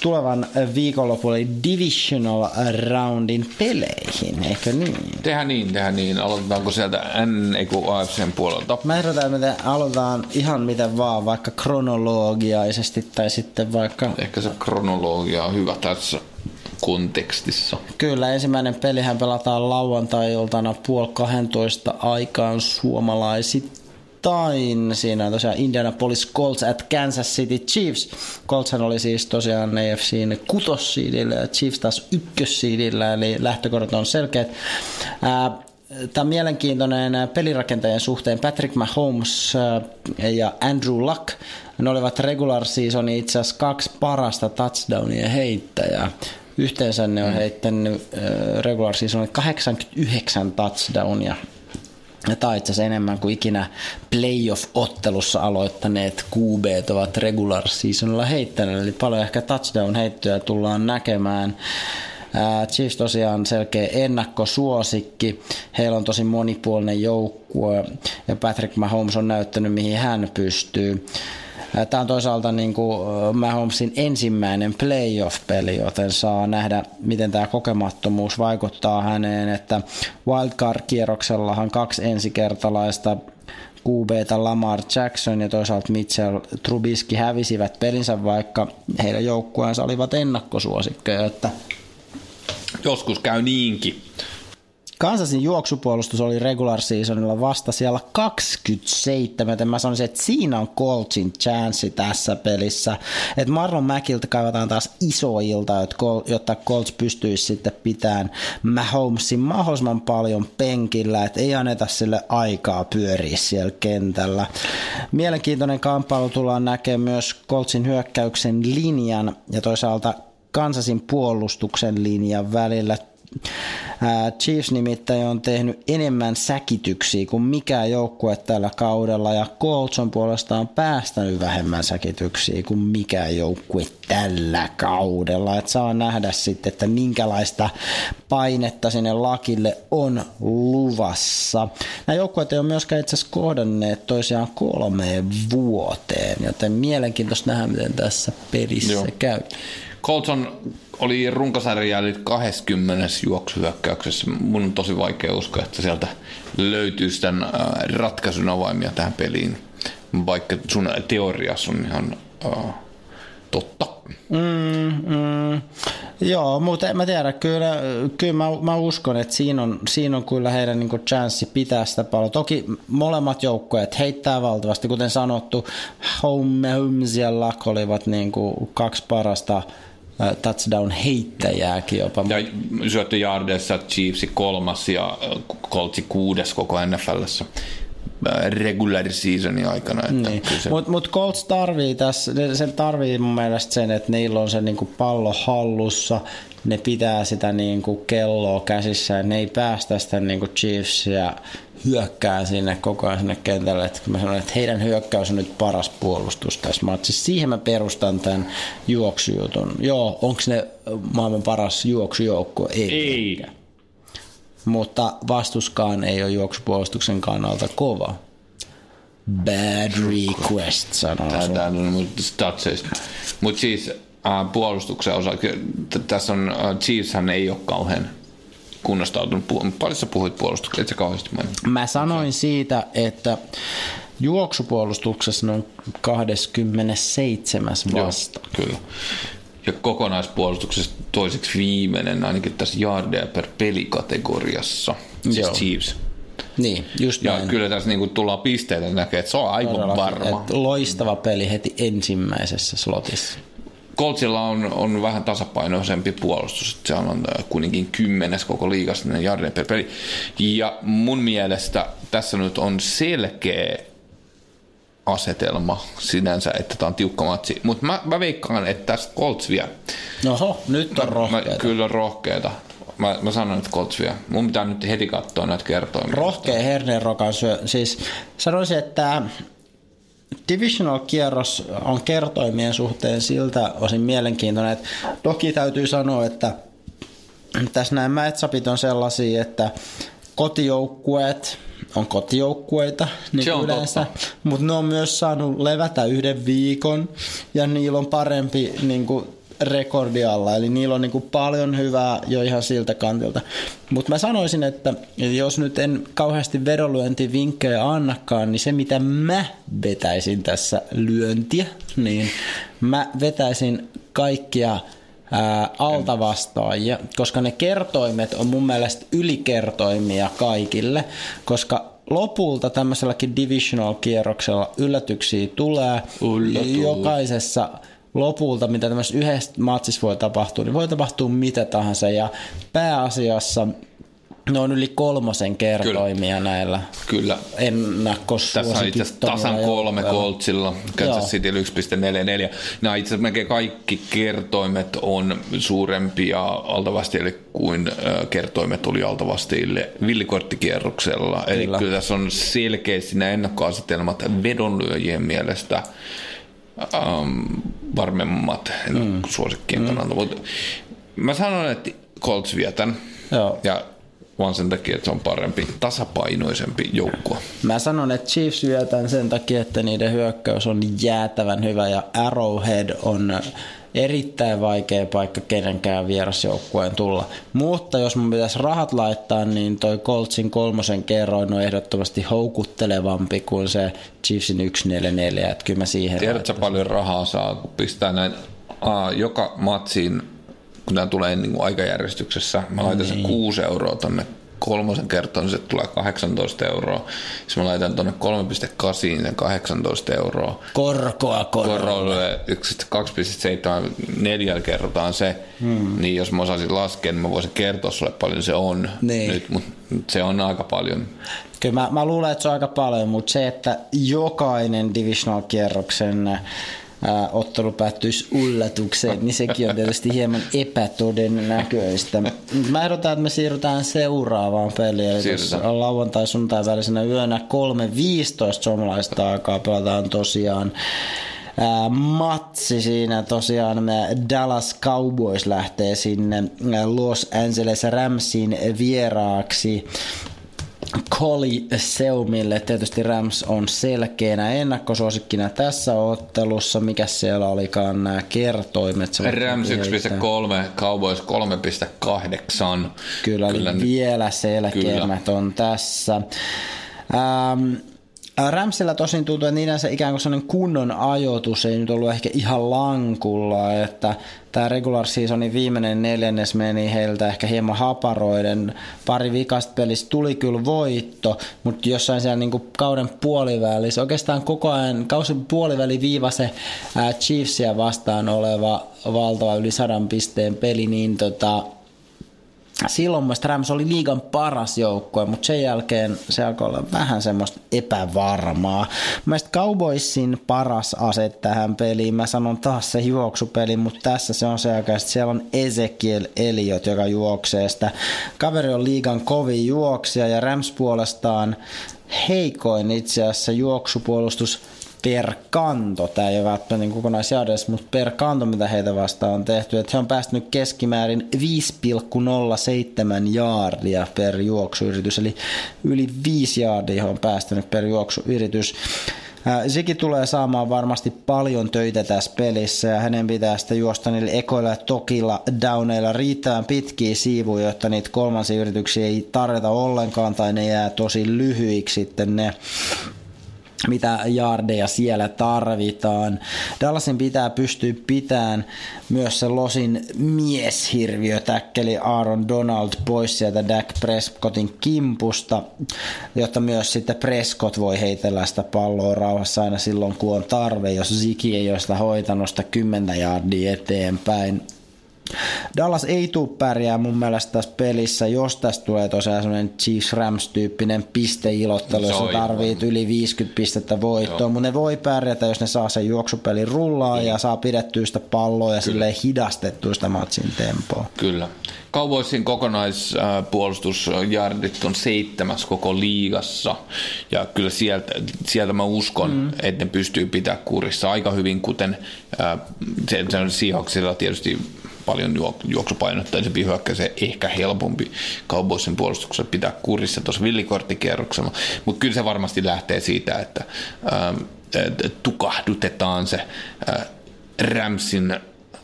tulevan viikonlopun eli Divisional Roundin peleihin, eikö niin? Tehdään niin, tehdään niin. Aloitetaanko sieltä N, ei AFCn puolelta? Mä ehdotan, että aloitetaan ihan miten vaan, vaikka kronologiaisesti tai sitten vaikka... Ehkä se kronologia on hyvä tässä kontekstissa. Kyllä, ensimmäinen pelihän pelataan lauantai-iltana puoli 12 aikaan suomalaisittain. Siinä on tosiaan Indianapolis Colts at Kansas City Chiefs. Coltshan oli siis tosiaan AFCin kutossiidillä ja Chiefs taas ykkössiidillä, eli lähtökohdat on selkeät. Tämä on mielenkiintoinen pelirakentajien suhteen. Patrick Mahomes ja Andrew Luck, ne olivat regular seasonin itse asiassa kaksi parasta touchdownia heittäjää. Yhteensä ne on mm. heittänyt regular seasonin 89 touchdownia. Ja tämä on itse asiassa enemmän kuin ikinä playoff-ottelussa aloittaneet QB ovat regular seasonilla heittäneet, eli paljon ehkä touchdown-heittoja tullaan näkemään. Chiefs tosiaan selkeä ennakkosuosikki. Heillä on tosi monipuolinen joukkue ja Patrick Mahomes on näyttänyt mihin hän pystyy. Tämä on toisaalta niin kuin Mahomesin ensimmäinen playoff-peli, joten saa nähdä, miten tämä kokemattomuus vaikuttaa häneen, että wildcard-kierroksellahan kaksi ensikertalaista QBtä Lamar Jackson ja toisaalta Mitchell Trubisky hävisivät pelinsä, vaikka heidän joukkueensa olivat ennakkosuosikkeja, että Joskus käy niinkin. Kansasin juoksupuolustus oli regular seasonilla vasta siellä 27, joten mä sanoisin, että siinä on Coltsin chanssi tässä pelissä. Että Marlon Mäkiltä kaivataan taas isoilta, jotta Colts pystyisi sitten pitämään Mahomesin mahdollisimman paljon penkillä, että ei anneta sille aikaa pyöriä siellä kentällä. Mielenkiintoinen kamppailu tullaan näkemään myös Coltsin hyökkäyksen linjan ja toisaalta Kansasin puolustuksen linjan välillä. Chiefs nimittäin on tehnyt enemmän säkityksiä kuin mikään joukkue tällä kaudella ja Colts on puolestaan päästänyt vähemmän säkityksiä kuin mikään joukkue tällä kaudella. Et saa nähdä sitten, että minkälaista painetta sinne lakille on luvassa. Nämä joukkueet ei ole myöskään itse asiassa kohdanneet toisiaan kolmeen vuoteen, joten mielenkiintoista nähdä, miten tässä pelissä Joo. käy. Colton oli runkosarjan 20 juoksuhyökkäyksessä. Mun on tosi vaikea uskoa, että sieltä löytyy sitten äh, ratkaisun avaimia tähän peliin, vaikka sun teoriassa on ihan uh, totta. Mm, mm, joo, mutta mä tiedä, kyllä, kyllä mä, mä uskon, että siinä on, siinä on kyllä heidän niin chanssi pitää sitä paljon. Toki molemmat joukkueet heittää valtavasti, kuten sanottu, Home, ja Luck olivat niin kuin kaksi parasta touchdown-heittäjääkin jopa. Ja syöttöjardeissa Chiefs kolmas ja Coltsi kuudes koko NFLssä regular seasonin aikana. Niin. Se... Mutta mut Colts tarvii tässä, se tarvii mun mielestä sen, että niillä on se niinku pallo hallussa, ne pitää sitä niinku kelloa käsissä, ne ei päästä sitä niinku Chiefsia hyökkää sinne koko ajan sinne kentälle. Että kun mä sanon, että heidän hyökkäys on nyt paras puolustus tässä matsissa. Siihen mä perustan tämän juoksujutun. Joo, onko ne maailman paras juoksujoukkue? Ei. ei. Mutta vastuskaan ei ole juoksupuolustuksen kannalta kova. Bad request, sanoo Tämä on statseista. Mutta siis äh, puolustuksen osa, tässä on, äh, Chiefshän ei ole kauhean kunnostautunut. Paljon sä puhuit puolustuksesta, et sä kauheasti mainit. Mä sanoin siitä, että juoksupuolustuksessa on 27. vasta. Joo, kyllä. Ja kokonaispuolustuksessa toiseksi viimeinen ainakin tässä yardeja per pelikategoriassa, siis Joo. Chiefs. Niin, just ja näin. kyllä tässä niinku tullaan pisteitä näkee, että se on aivan Todellakin, varma. loistava peli heti ensimmäisessä slotissa. Coltsilla on, on vähän tasapainoisempi puolustus. Se on äh, kuitenkin kymmenes koko liigassa jarden per peli. Ja mun mielestä tässä nyt on selkeä asetelma sinänsä, että tämä on tiukka matsi. Mutta mä, mä veikkaan, että tässä Colts vie. Oho, nyt on rohkeita. Mä, kyllä rohkeita. Mä, mä sanon, että Colts vie. Mun pitää nyt heti katsoa näitä kertoimia. Rohkea hernerokan syö. Siis sanoisin, että Divisional-kierros on kertoimien suhteen siltä osin mielenkiintoinen, että toki täytyy sanoa, että tässä nämä matchupit on sellaisia, että kotijoukkueet on kotijoukkueita niin on yleensä, mutta ne on myös saanut levätä yhden viikon ja niillä on parempi niin kuin, rekordi alla, eli niillä on niin kuin paljon hyvää jo ihan siltä kantilta. Mutta mä sanoisin, että jos nyt en kauheasti vedonlyöntivinkkejä annakaan, niin se mitä mä vetäisin tässä lyöntiä, niin mä vetäisin kaikkia ää, altavastaajia, koska ne kertoimet on mun mielestä ylikertoimia kaikille, koska lopulta tämmöiselläkin divisional-kierroksella yllätyksiä tulee. Yllätys. Jokaisessa lopulta, mitä tämmöisessä yhdessä matsissa voi tapahtua, niin voi tapahtua mitä tahansa. Ja pääasiassa ne on yli kolmosen kertoimia Kyllä. näillä Kyllä. ennakkosuositukilla. Tässä on itse asiassa tasan kolme Coltsilla, Kansas City 1.44. Nämä itse asiassa melkein kaikki kertoimet on suurempia altavastiille kuin kertoimet oli altavastiille villikorttikierroksella. Kyllä. Eli kyllä tässä on selkeästi nämä ennakkoasetelmat vedonlyöjien mielestä um, varmemmat mm. suosikkien mm. kannalta. Mutta mä sanon, että Colts vietän. Joo. Ja vaan sen takia, että se on parempi, tasapainoisempi joukkue. Mä sanon, että Chiefs vietän sen takia, että niiden hyökkäys on jäätävän hyvä ja Arrowhead on erittäin vaikea paikka kenenkään vierasjoukkueen tulla. Mutta jos mun pitäisi rahat laittaa, niin toi Coltsin kolmosen kerroin on ehdottomasti houkuttelevampi kuin se Chiefsin 144. Että kyllä mä siihen Tiedätkö paljon rahaa saa, kun pistää näin aa, joka matsiin kun tämä tulee niin kuin aikajärjestyksessä, mä laitan niin. sen 6 euroa tonne kolmosen kertaan, niin se tulee 18 euroa. Jos mä laitan tuonne 3,8, niin 18 euroa. Korkoa korolle. Korolle 2,74 kerrotaan se, hmm. niin jos mä osaisin laskea, niin mä voisin kertoa sulle paljon se on niin. nyt, mutta se on aika paljon. Kyllä mä, mä luulen, että se on aika paljon, mutta se, että jokainen divisional-kierroksen ää, ottelu päättyisi ullatukseen, niin sekin on tietysti hieman epätodennäköistä. Mä ehdotan, että me siirrytään seuraavaan peliin. Siirrytään. Lauantai sunnuntai välisenä yönä 3.15 suomalaista aikaa pelataan tosiaan matsi siinä tosiaan Dallas Cowboys lähtee sinne Los Angeles Ramsiin vieraaksi Seumille Tietysti Rams on selkeänä ennakkosuosikkina tässä ottelussa. Mikä siellä olikaan nämä kertoimet? Rams 1.3, Cowboys 3.8. Kyllä, Kyllä eli vielä selkeämmät on tässä. Ähm, Ramsilla tosin tuntuu, että niiden se ikään kuin sellainen kunnon ajoitus ei nyt ollut ehkä ihan lankulla, että tämä regular seasonin viimeinen neljännes meni heiltä ehkä hieman haparoiden. Pari vikasta pelistä tuli kyllä voitto, mutta jossain siellä niin kauden puolivälissä, oikeastaan koko ajan kausin puoliväli viiva se Chiefsia vastaan oleva valtava yli sadan pisteen peli, niin tota, silloin mun Rams oli liigan paras joukkue, mutta sen jälkeen se alkoi olla vähän semmoista epävarmaa. Mielestäni Cowboysin paras ase tähän peliin, mä sanon taas se juoksupeli, mutta tässä se on se aika, että siellä on Ezekiel Eliot, joka juoksee sitä. Kaveri on liigan kovin juoksija ja Rams puolestaan heikoin itse asiassa juoksupuolustus per kanto, tämä ei ole välttämättä niin kokonaisjärjestys, mutta per kanto, mitä heitä vastaan on tehty, että he on päästynyt keskimäärin 5,07 jaardia per juoksuyritys, eli yli 5 jaardia on päästänyt per juoksuyritys. Sekin tulee saamaan varmasti paljon töitä tässä pelissä ja hänen pitää sitten juosta niillä ekoilla tokilla downeilla riittävän pitkiä siivuja, jotta niitä kolmansia yrityksiä ei tarjota ollenkaan tai ne jää tosi lyhyiksi sitten ne mitä jardeja siellä tarvitaan. Dallasin pitää pystyä pitämään myös se Losin mieshirviö täkkeli Aaron Donald pois sieltä Dak Prescottin kimpusta, jotta myös sitten Prescott voi heitellä sitä palloa rauhassa aina silloin, kun on tarve, jos Ziki ei ole sitä hoitanut sitä 10 jardia eteenpäin. Dallas ei tule pärjää mun mielestä tässä pelissä, jos tästä tulee tosiaan semmoinen Chiefs Rams-tyyppinen pisteilottelu, jossa tarvii yli 50 pistettä voittoa, mutta ne voi pärjätä, jos ne saa sen juoksupelin rullaa ja saa pidettyä sitä palloa ja silleen hidastettua sitä matsin tempoa. Kyllä. Cowboysin kokonaispuolustusjardit on seitsemäs koko liigassa. Ja kyllä sieltä, sieltä mä uskon, mm. että ne pystyy pitää kurissa. Aika hyvin, kuten äh, se, se on Seahawksilla tietysti paljon juoksupainotteisempi hyökkäys ehkä helpompi Cowboysin puolustuksessa pitää kurissa tuossa villikorttikierroksella, mutta kyllä se varmasti lähtee siitä, että ähm, tukahdutetaan se äh, Ramsin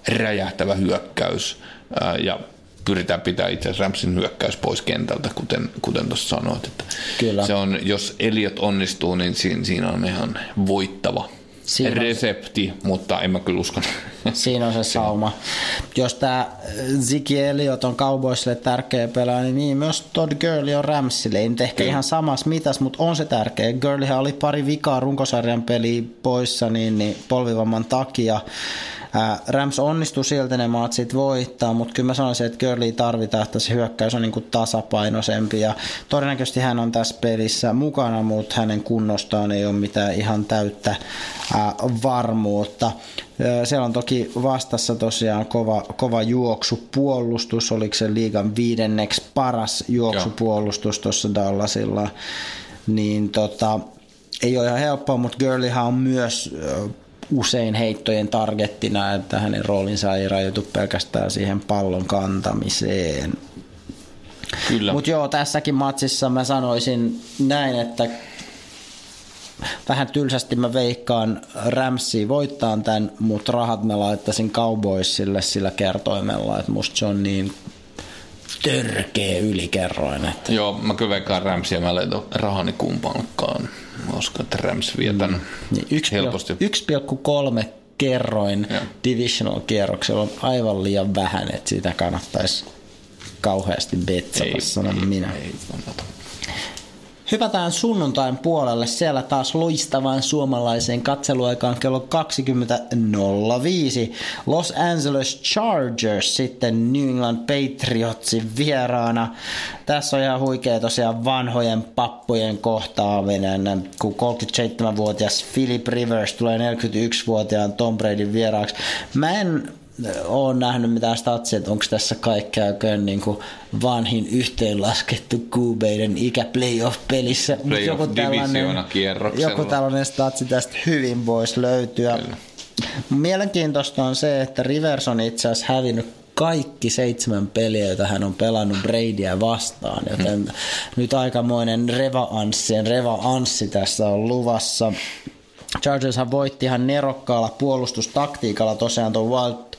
räjähtävä hyökkäys äh, ja pyritään pitää itse asiassa Ramsin hyökkäys pois kentältä, kuten, kuten tuossa sanoit. Että Kyllä. Se on, jos Eliot onnistuu, niin siinä, siinä on ihan voittava Siinä on- resepti, mutta en mä kyllä usko. Siinä on se sauma. Jos tämä Ziggy Elliot on Cowboysille tärkeä pelaaja, niin, niin myös Todd Gurley on Ramsille. Ei nyt ehkä Kyllä. ihan samassa mitas, mutta on se tärkeä. Gurleyhän oli pari vikaa runkosarjan peliä poissa niin, niin polvivamman takia. Ää, Rams onnistui silti ne matsit voittaa, mutta kyllä mä sanoisin, että Gurley tarvitaan, että se hyökkäys on niin kuin tasapainoisempi ja todennäköisesti hän on tässä pelissä mukana, mutta hänen kunnostaan ei ole mitään ihan täyttä ää, varmuutta. Ää, Siellä on toki vastassa tosiaan kova, kova juoksupuolustus, oliko se liigan viidenneksi paras juoksupuolustus tuossa Dallasilla, niin tota, ei ole ihan helppoa, mutta Gurleyhan on myös usein heittojen targettina, että hänen roolinsa ei rajoitu pelkästään siihen pallon kantamiseen. Kyllä. Mutta joo, tässäkin matsissa mä sanoisin näin, että vähän tylsästi mä veikkaan Ramsia voittaa tämän, mutta rahat mä laittaisin Cowboysille sillä kertoimella, että musta se on niin törkeä ylikerroin. Että Joo, mä kyllä veikkaan Ramsia, mä laitan rahani kumpaankaan. Mä uskon, että Rams vie tän niin yksi helposti. 1,3 kerroin Joo. divisional kierroksella on aivan liian vähän, että sitä kannattaisi kauheasti betsata, sanon minä. Ei, kannata. Hypätään sunnuntain puolelle. Siellä taas loistavaan suomalaiseen katseluaikaan kello 20.05. Los Angeles Chargers sitten New England Patriotsin vieraana. Tässä on ihan huikea tosiaan vanhojen pappojen kohtaaminen, kun 37-vuotias Philip Rivers tulee 41-vuotiaan Tom Bradyn vieraaksi. Mä en ole nähnyt mitään statsia, että onko tässä kaikkea niin kuin vanhin yhteenlaskettu kuubeiden ikä playoff-pelissä. Playoff divisioonakierroksella. joku tällainen statsi tästä hyvin voisi löytyä. Kyllä. Mielenkiintoista on se, että Rivers on itse asiassa hävinnyt kaikki seitsemän peliä, joita hän on pelannut Bradyä vastaan, joten Hmm. nyt aikamoinen reva-anssi, reva-anssi tässä on luvassa. Chargershan voitti ihan nerokkaalla puolustustaktiikalla tosiaan tuon Wild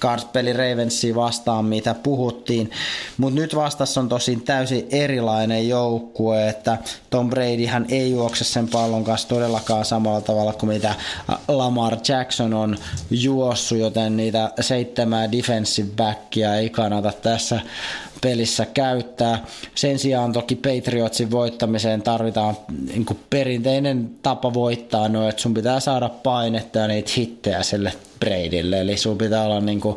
Card-peli Ravensia vastaan, mitä puhuttiin. Mutta nyt vastassa on tosin täysin erilainen joukkue, että Tom Bradyhan ei juokse sen pallon kanssa todellakaan samalla tavalla kuin mitä Lamar Jackson on juossut, joten niitä seitsemää defensive backia ei kannata tässä pelissä käyttää. Sen sijaan toki Patriotsin voittamiseen tarvitaan niin perinteinen tapa voittaa, no, että sun pitää saada painetta ja niitä hittejä sille Bradylle, eli sun pitää olla niin kuin,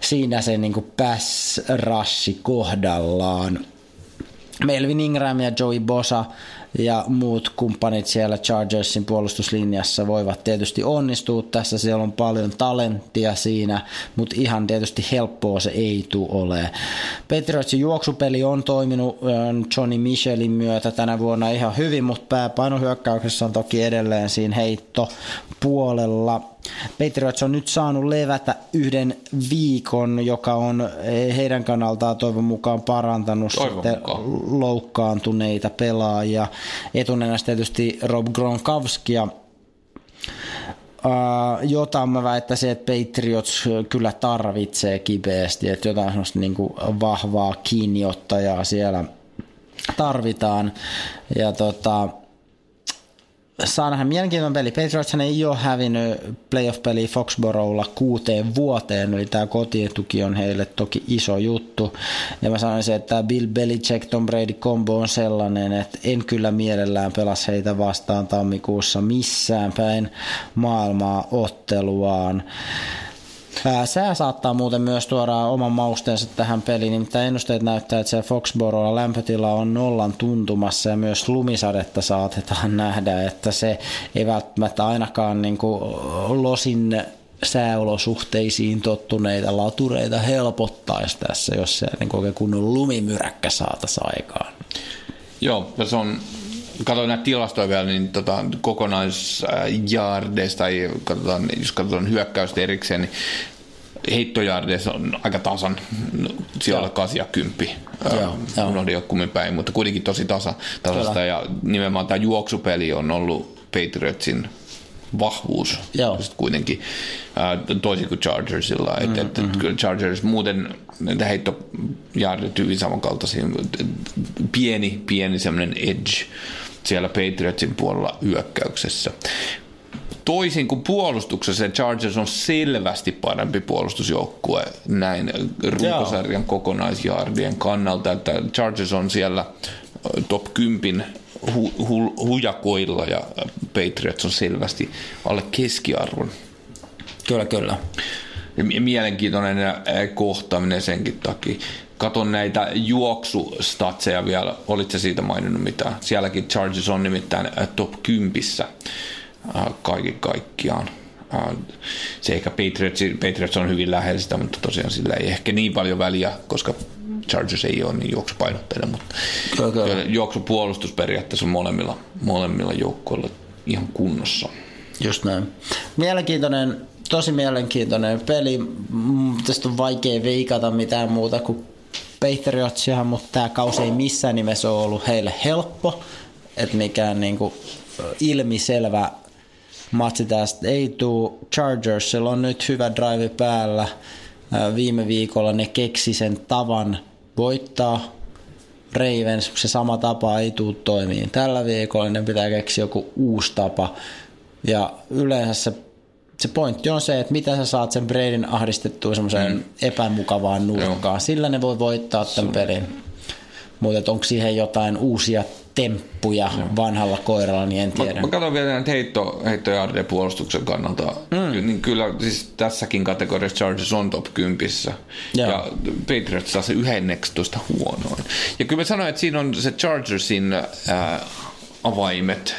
siinä se niin pass kohdallaan. Melvin Ingram ja Joey Bosa ja muut kumppanit siellä Chargersin puolustuslinjassa voivat tietysti onnistua tässä. Siellä on paljon talenttia siinä, mutta ihan tietysti helppoa se ei tule ole. Patriotsin juoksupeli on toiminut ö, Johnny Michelin myötä tänä vuonna ihan hyvin, mutta pääpainohyökkäyksessä on toki edelleen siinä heitto puolella. Patriots on nyt saanut levätä yhden viikon, joka on heidän kannaltaan toivon mukaan parantanut Toivon sitten mukaan. loukkaantuneita pelaajia. Etunenässä tietysti Rob Gronkowskia, Uh, jota mä väittäisin, että Patriots kyllä tarvitsee kipeästi, että jotain semmoista niin kuin vahvaa kiinniottajaa siellä tarvitaan. Ja tota, saa nähdä mielenkiintoinen peli. Patriots ei ole hävinnyt playoff-peli Foxboroughlla kuuteen vuoteen, eli tämä kotietuki on heille toki iso juttu. Ja mä sanoisin, että tämä Bill Belichick Tom Brady combo on sellainen, että en kyllä mielellään pelas heitä vastaan tammikuussa missään päin maailmaa otteluaan. Ää, Sää saattaa muuten myös tuoda oman mausteensa tähän peliin, nimittäin ennusteet näyttää, että siellä Foxborolla lämpötila on nollan tuntumassa ja myös lumisadetta saatetaan [LAUGHS] nähdä, että se ei välttämättä ainakaan niin kuin losin sääolosuhteisiin tottuneita latureita helpottaisi tässä, jos se niin oikein kunnon lumimyräkkä saataisiin aikaan. Joo, ja se on, katsoin näitä tilastoja vielä, niin tota, kokonaisjaardeista, tai katsotaan, jos katsotaan hyökkäystä erikseen, niin heittojaardeissa on aika tasan, no, siellä on 8 ja 10. Joo, joo. Unohdin jo kummin päin, mutta kuitenkin tosi tasa, tasasta, Kyllä. ja nimenomaan tämä juoksupeli on ollut Patriotsin vahvuus Joo. Kuitenkin toisin kuin Chargersilla. Mm, et, et, Mm-hmm. kyllä Chargers muuten näitä heittojaardit hyvin samankaltaisia. Pieni, pieni semmoinen edge siellä Patriotsin puolella hyökkäyksessä. toisin kuin puolustuksessa, Chargers on selvästi parempi puolustusjoukkue näin runkosarjan kokonaisjardien kannalta, että Chargers on siellä top 10 hu, hu, hujakoilla ja Patriots on selvästi alle keskiarvon. Kyllä, kyllä. Mielenkiintoinen kohtaaminen senkin takia. Katon näitä juoksustatseja vielä, olitko siitä maininnut mitään? Sielläkin Chargers on nimittäin top 10 kaiken kaikkiaan. Se ehkä Patriots, Patriots on hyvin lähellä sitä, mutta tosiaan sillä ei ehkä niin paljon väliä, koska Chargers ei ole niin juoksupainotteinen, mutta okay. juoksupuolustus periaatteessa on molemmilla, molemmilla joukkoilla ihan kunnossa. Just näin. Mielenkiintoinen, tosi mielenkiintoinen peli. Tästä on vaikea veikata mitään muuta kuin Patriotsia, mutta tämä kausi ei missään nimessä ole ollut heille helppo. Että mikään niinku ilmiselvä matsi tästä ei tule. Chargersilla on nyt hyvä drive päällä. Viime viikolla ne keksi sen tavan voittaa Ravens, se sama tapa ei tule toimiin. Tällä viikolla ne pitää keksiä joku uusi tapa. Ja yleensä se, se pointti on se, että mitä sä saat sen Bradyn ahdistettua semmoiseen mm. epämukavaan nurkkaan. Sillä ne voi voittaa tämän pelin. Mutta onko siihen jotain uusia temppuja Joo. vanhalla koiralla, niin en tiedä. Mä, mä katson vielä näitä heitto, heittojardeja puolustuksen kannalta. Mm. Niin kyllä siis tässäkin kategoriassa Chargers on top 10. Joo. Ja Patriots saa se 11 huonoin. Ja kyllä mä sanoin, että siinä on se Chargersin äh, avaimet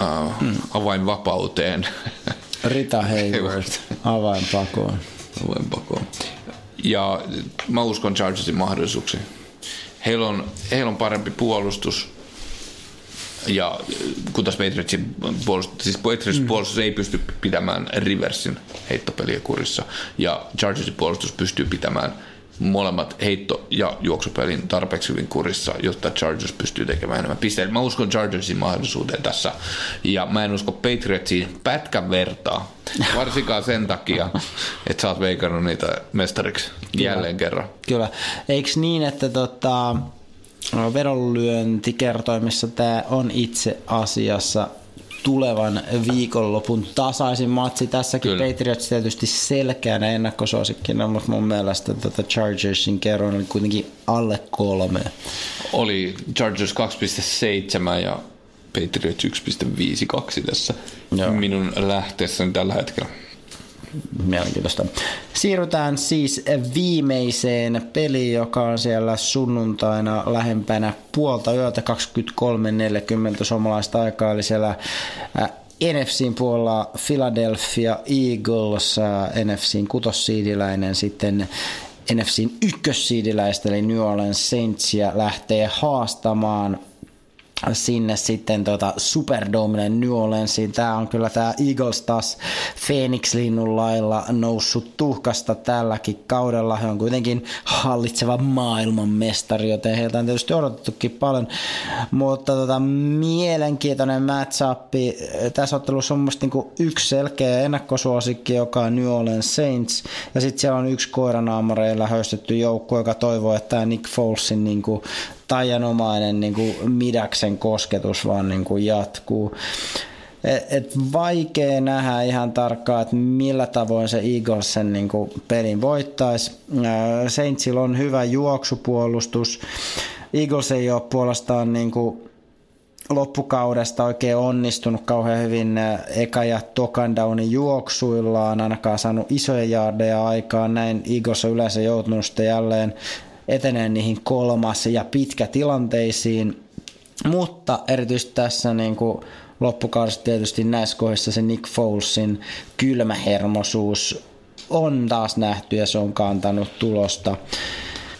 äh, mm. avainvapauteen. [LAUGHS] Rita Hayward, avainpakoon. Avainpakoon. Ja mä uskon Chargersin mahdollisuuksiin. Heillä on, heillä on parempi puolustus ja kun taas Patriotsin puolustus, siis Patriotsin mm. puolustus ei pysty pitämään Riversin heittopeliä kurissa ja Chargersin puolustus pystyy pitämään molemmat heitto- ja juoksupelin tarpeeksi hyvin kurissa, jotta Chargers pystyy tekemään enemmän pisteitä. Mä uskon Chargersin mahdollisuuteen tässä, ja mä en usko Patriotsiin pätkän vertaa, varsinkaan sen takia, että sä oot veikannut niitä mestariksi jälleen kerran. Kyllä. Eikö niin, että tota, vedonlyöntikertoimissa tämä on itse asiassa tulevan viikonlopun tasaisin matsi. Tässäkin Kyllä. Patriots tietysti selkeänä ennakkosuosikkina, mutta mun mielestä tota Chargersin kerron oli kuitenkin alle kolme. Oli Chargers 2,7 ja Patriots 1,52 tässä Joo. minun lähteessäni tällä hetkellä. Mielenkiintoista. Siirrytään siis viimeiseen peliin, joka on siellä sunnuntaina lähempänä puolta yöltä 23.40 suomalaista aikaa, eli siellä äh, NFCin puolella Philadelphia Eagles, äh, NFCin kutossiidiläinen sitten NFCin ykkössiidiläistä, eli New Orleans Saintsia lähtee haastamaan sinne sitten tota Superdomille New Orleansiin. Tämä on kyllä tämä Eagles taas Phoenix-linnun lailla noussut tuhkasta tälläkin kaudella. He on kuitenkin hallitseva maailmanmestari, joten heiltä on tietysti odotettukin paljon. Mutta tota, mielenkiintoinen matchup. Tässä ottelussa on musta niinku yksi selkeä ennakkosuosikki, joka on New Orleans Saints. Ja sitten siellä on yksi koiranaamareilla höystetty joukko, joka toivoo, että tämä Nick Folesin niinku taianomainen niin kuin midaksen kosketus vaan niin kuin jatkuu. Et, et vaikea nähdä ihan tarkkaan, että millä tavoin se Eagles sen niin kuin pelin voittaisi. Saintsilla on hyvä juoksupuolustus. Eagles ei ole puolestaan niin kuin loppukaudesta oikein onnistunut kauhean hyvin eka- ja tokan downin juoksuillaan, ainakaan saanut isoja jaardeja aikaan. Näin Eagles on yleensä joutunut sitten jälleen etenee niihin kolmas ja pitkätilanteisiin, mutta erityisesti tässä niin kuin loppukaudesta tietysti näissä kohdissa se Nick Folesin kylmähermosuus on taas nähty ja se on kantanut tulosta.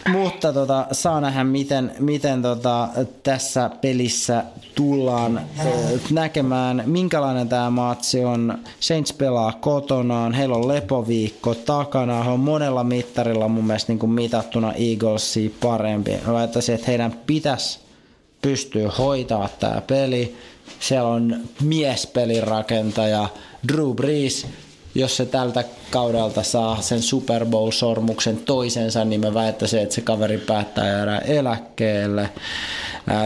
Mutta tota, saa nähdä, miten, miten tota, tässä pelissä tullaan näkemään, minkälainen tämä matsi on. Saints pelaa kotonaan, heillä on lepoviikko takana, he on monella mittarilla mun mielestä niin kuin mitattuna Eaglesia parempi. Mä väittäisin, että heidän pitäisi pystyä hoitaa tämä peli. Siellä on miespelin rakentaja Drew Brees, jos se tältä kaudelta saa sen Super Bowl-sormuksen toisensa, niin mä väittäisin, että se kaveri päättää jäädä eläkkeelle.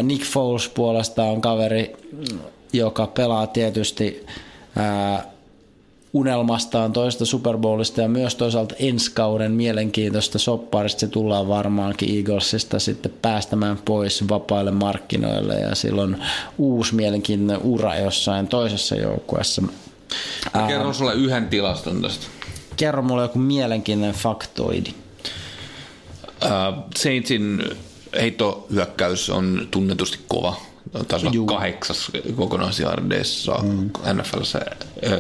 Nick Foles puolesta on kaveri, joka pelaa tietysti unelmastaan toista Super Bowlista ja myös toisaalta ensi kauden mielenkiintoista sopparista. Se tullaan varmaankin Eaglesista sitten päästämään pois vapaille markkinoille ja silloin uusi mielenkiintoinen ura jossain toisessa joukkueessa. Mä kerron sulle yhden tilaston tästä. Kerro mulle joku mielenkiintoinen faktoidi. Uh, Saintsin heittohyökkäys on tunnetusti kova. Taisi olla kahdeksas kokonaisjardeissa mm. NFLssä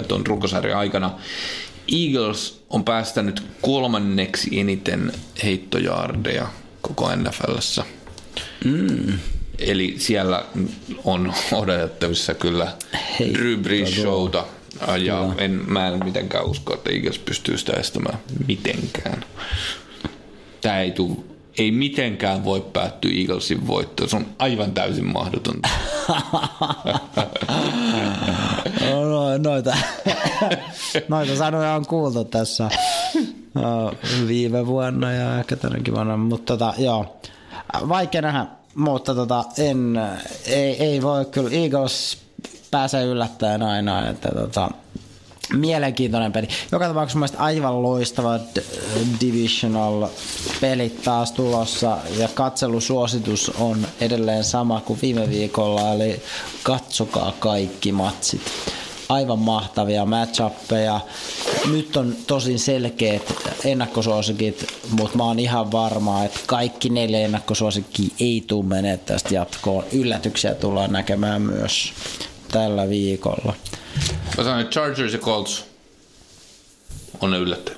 tuon runkosarjan aikana. Eagles on päästänyt kolmanneksi eniten heittojardeja koko NFLssä. Mm. Eli siellä on odotettavissa kyllä Hei, Drew Brees showta. Ja en, mä en mitenkään usko, että Eagles pystyy sitä estämään mitenkään. Tämä ei tule ei mitenkään voi päättyä Eaglesin voittoon. Se on aivan täysin mahdotonta. [LAUGHS] no, noita, [LAUGHS] noita sanoja on kuultu tässä viime vuonna ja ehkä tänäkin vuonna, mutta tota, joo, vaikea nähdä, mutta tota, en, ei, ei voi kyllä, Eagles pääsee yllättäen aina, että tota, mielenkiintoinen peli. Joka tapauksessa mielestäni aivan loistava divisional pelit taas tulossa ja katselusuositus on edelleen sama kuin viime viikolla, eli katsokaa kaikki matsit. Aivan mahtavia matchappeja. Nyt on tosin selkeät ennakkosuosikit, mutta mä oon ihan varma, että kaikki neljä ennakkosuosikkia ei tule menee tästä jatkoon. Yllätyksiä tullaan näkemään myös tällä viikolla. Mä sanoin, että Chargers ja Colts on ne yllättäjä.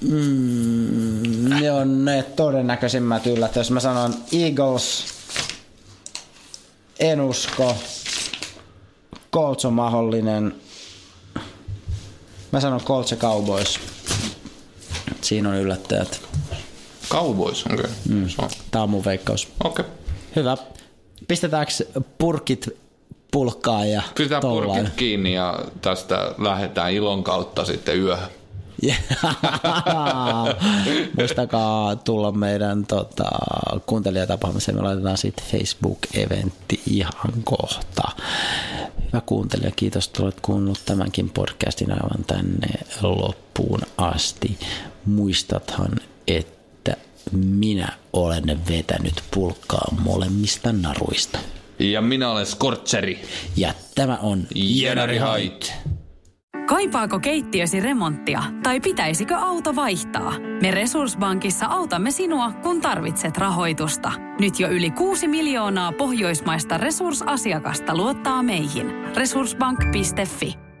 Mm, ne on ne todennäköisimmät yllättäjät. Jos mä sanon Eagles, en usko. Colts on mahdollinen. Mä sanon Colts ja Cowboys. Siinä on yllättäjät. Cowboys, okei. Okay. Mm. Tää on mun veikkaus. Okei. Okay. Hyvä. Pistetäänkö purkit pulkkaa ja Pitää purkit kiinni ja tästä lähdetään ilon kautta sitten yöhön. [LAUGHS] Muistakaa tulla meidän tota, kuuntelijatapaamiseen. Me laitetaan sitten Facebook-eventti ihan kohta. Hyvä kuuntelija, kiitos, että olet kuunnellut tämänkin podcastin aivan tänne loppuun asti. Muistathan, että minä olen vetänyt pulkkaa molemmista naruista. Ja minä olen Skortseri. Ja tämä on Jenari Hait. Kaipaako keittiösi remonttia tai pitäisikö auto vaihtaa? Me Resurssbankissa autamme sinua, kun tarvitset rahoitusta. Nyt jo yli 6 miljoonaa pohjoismaista resursasiakasta luottaa meihin. Resurssbank.fi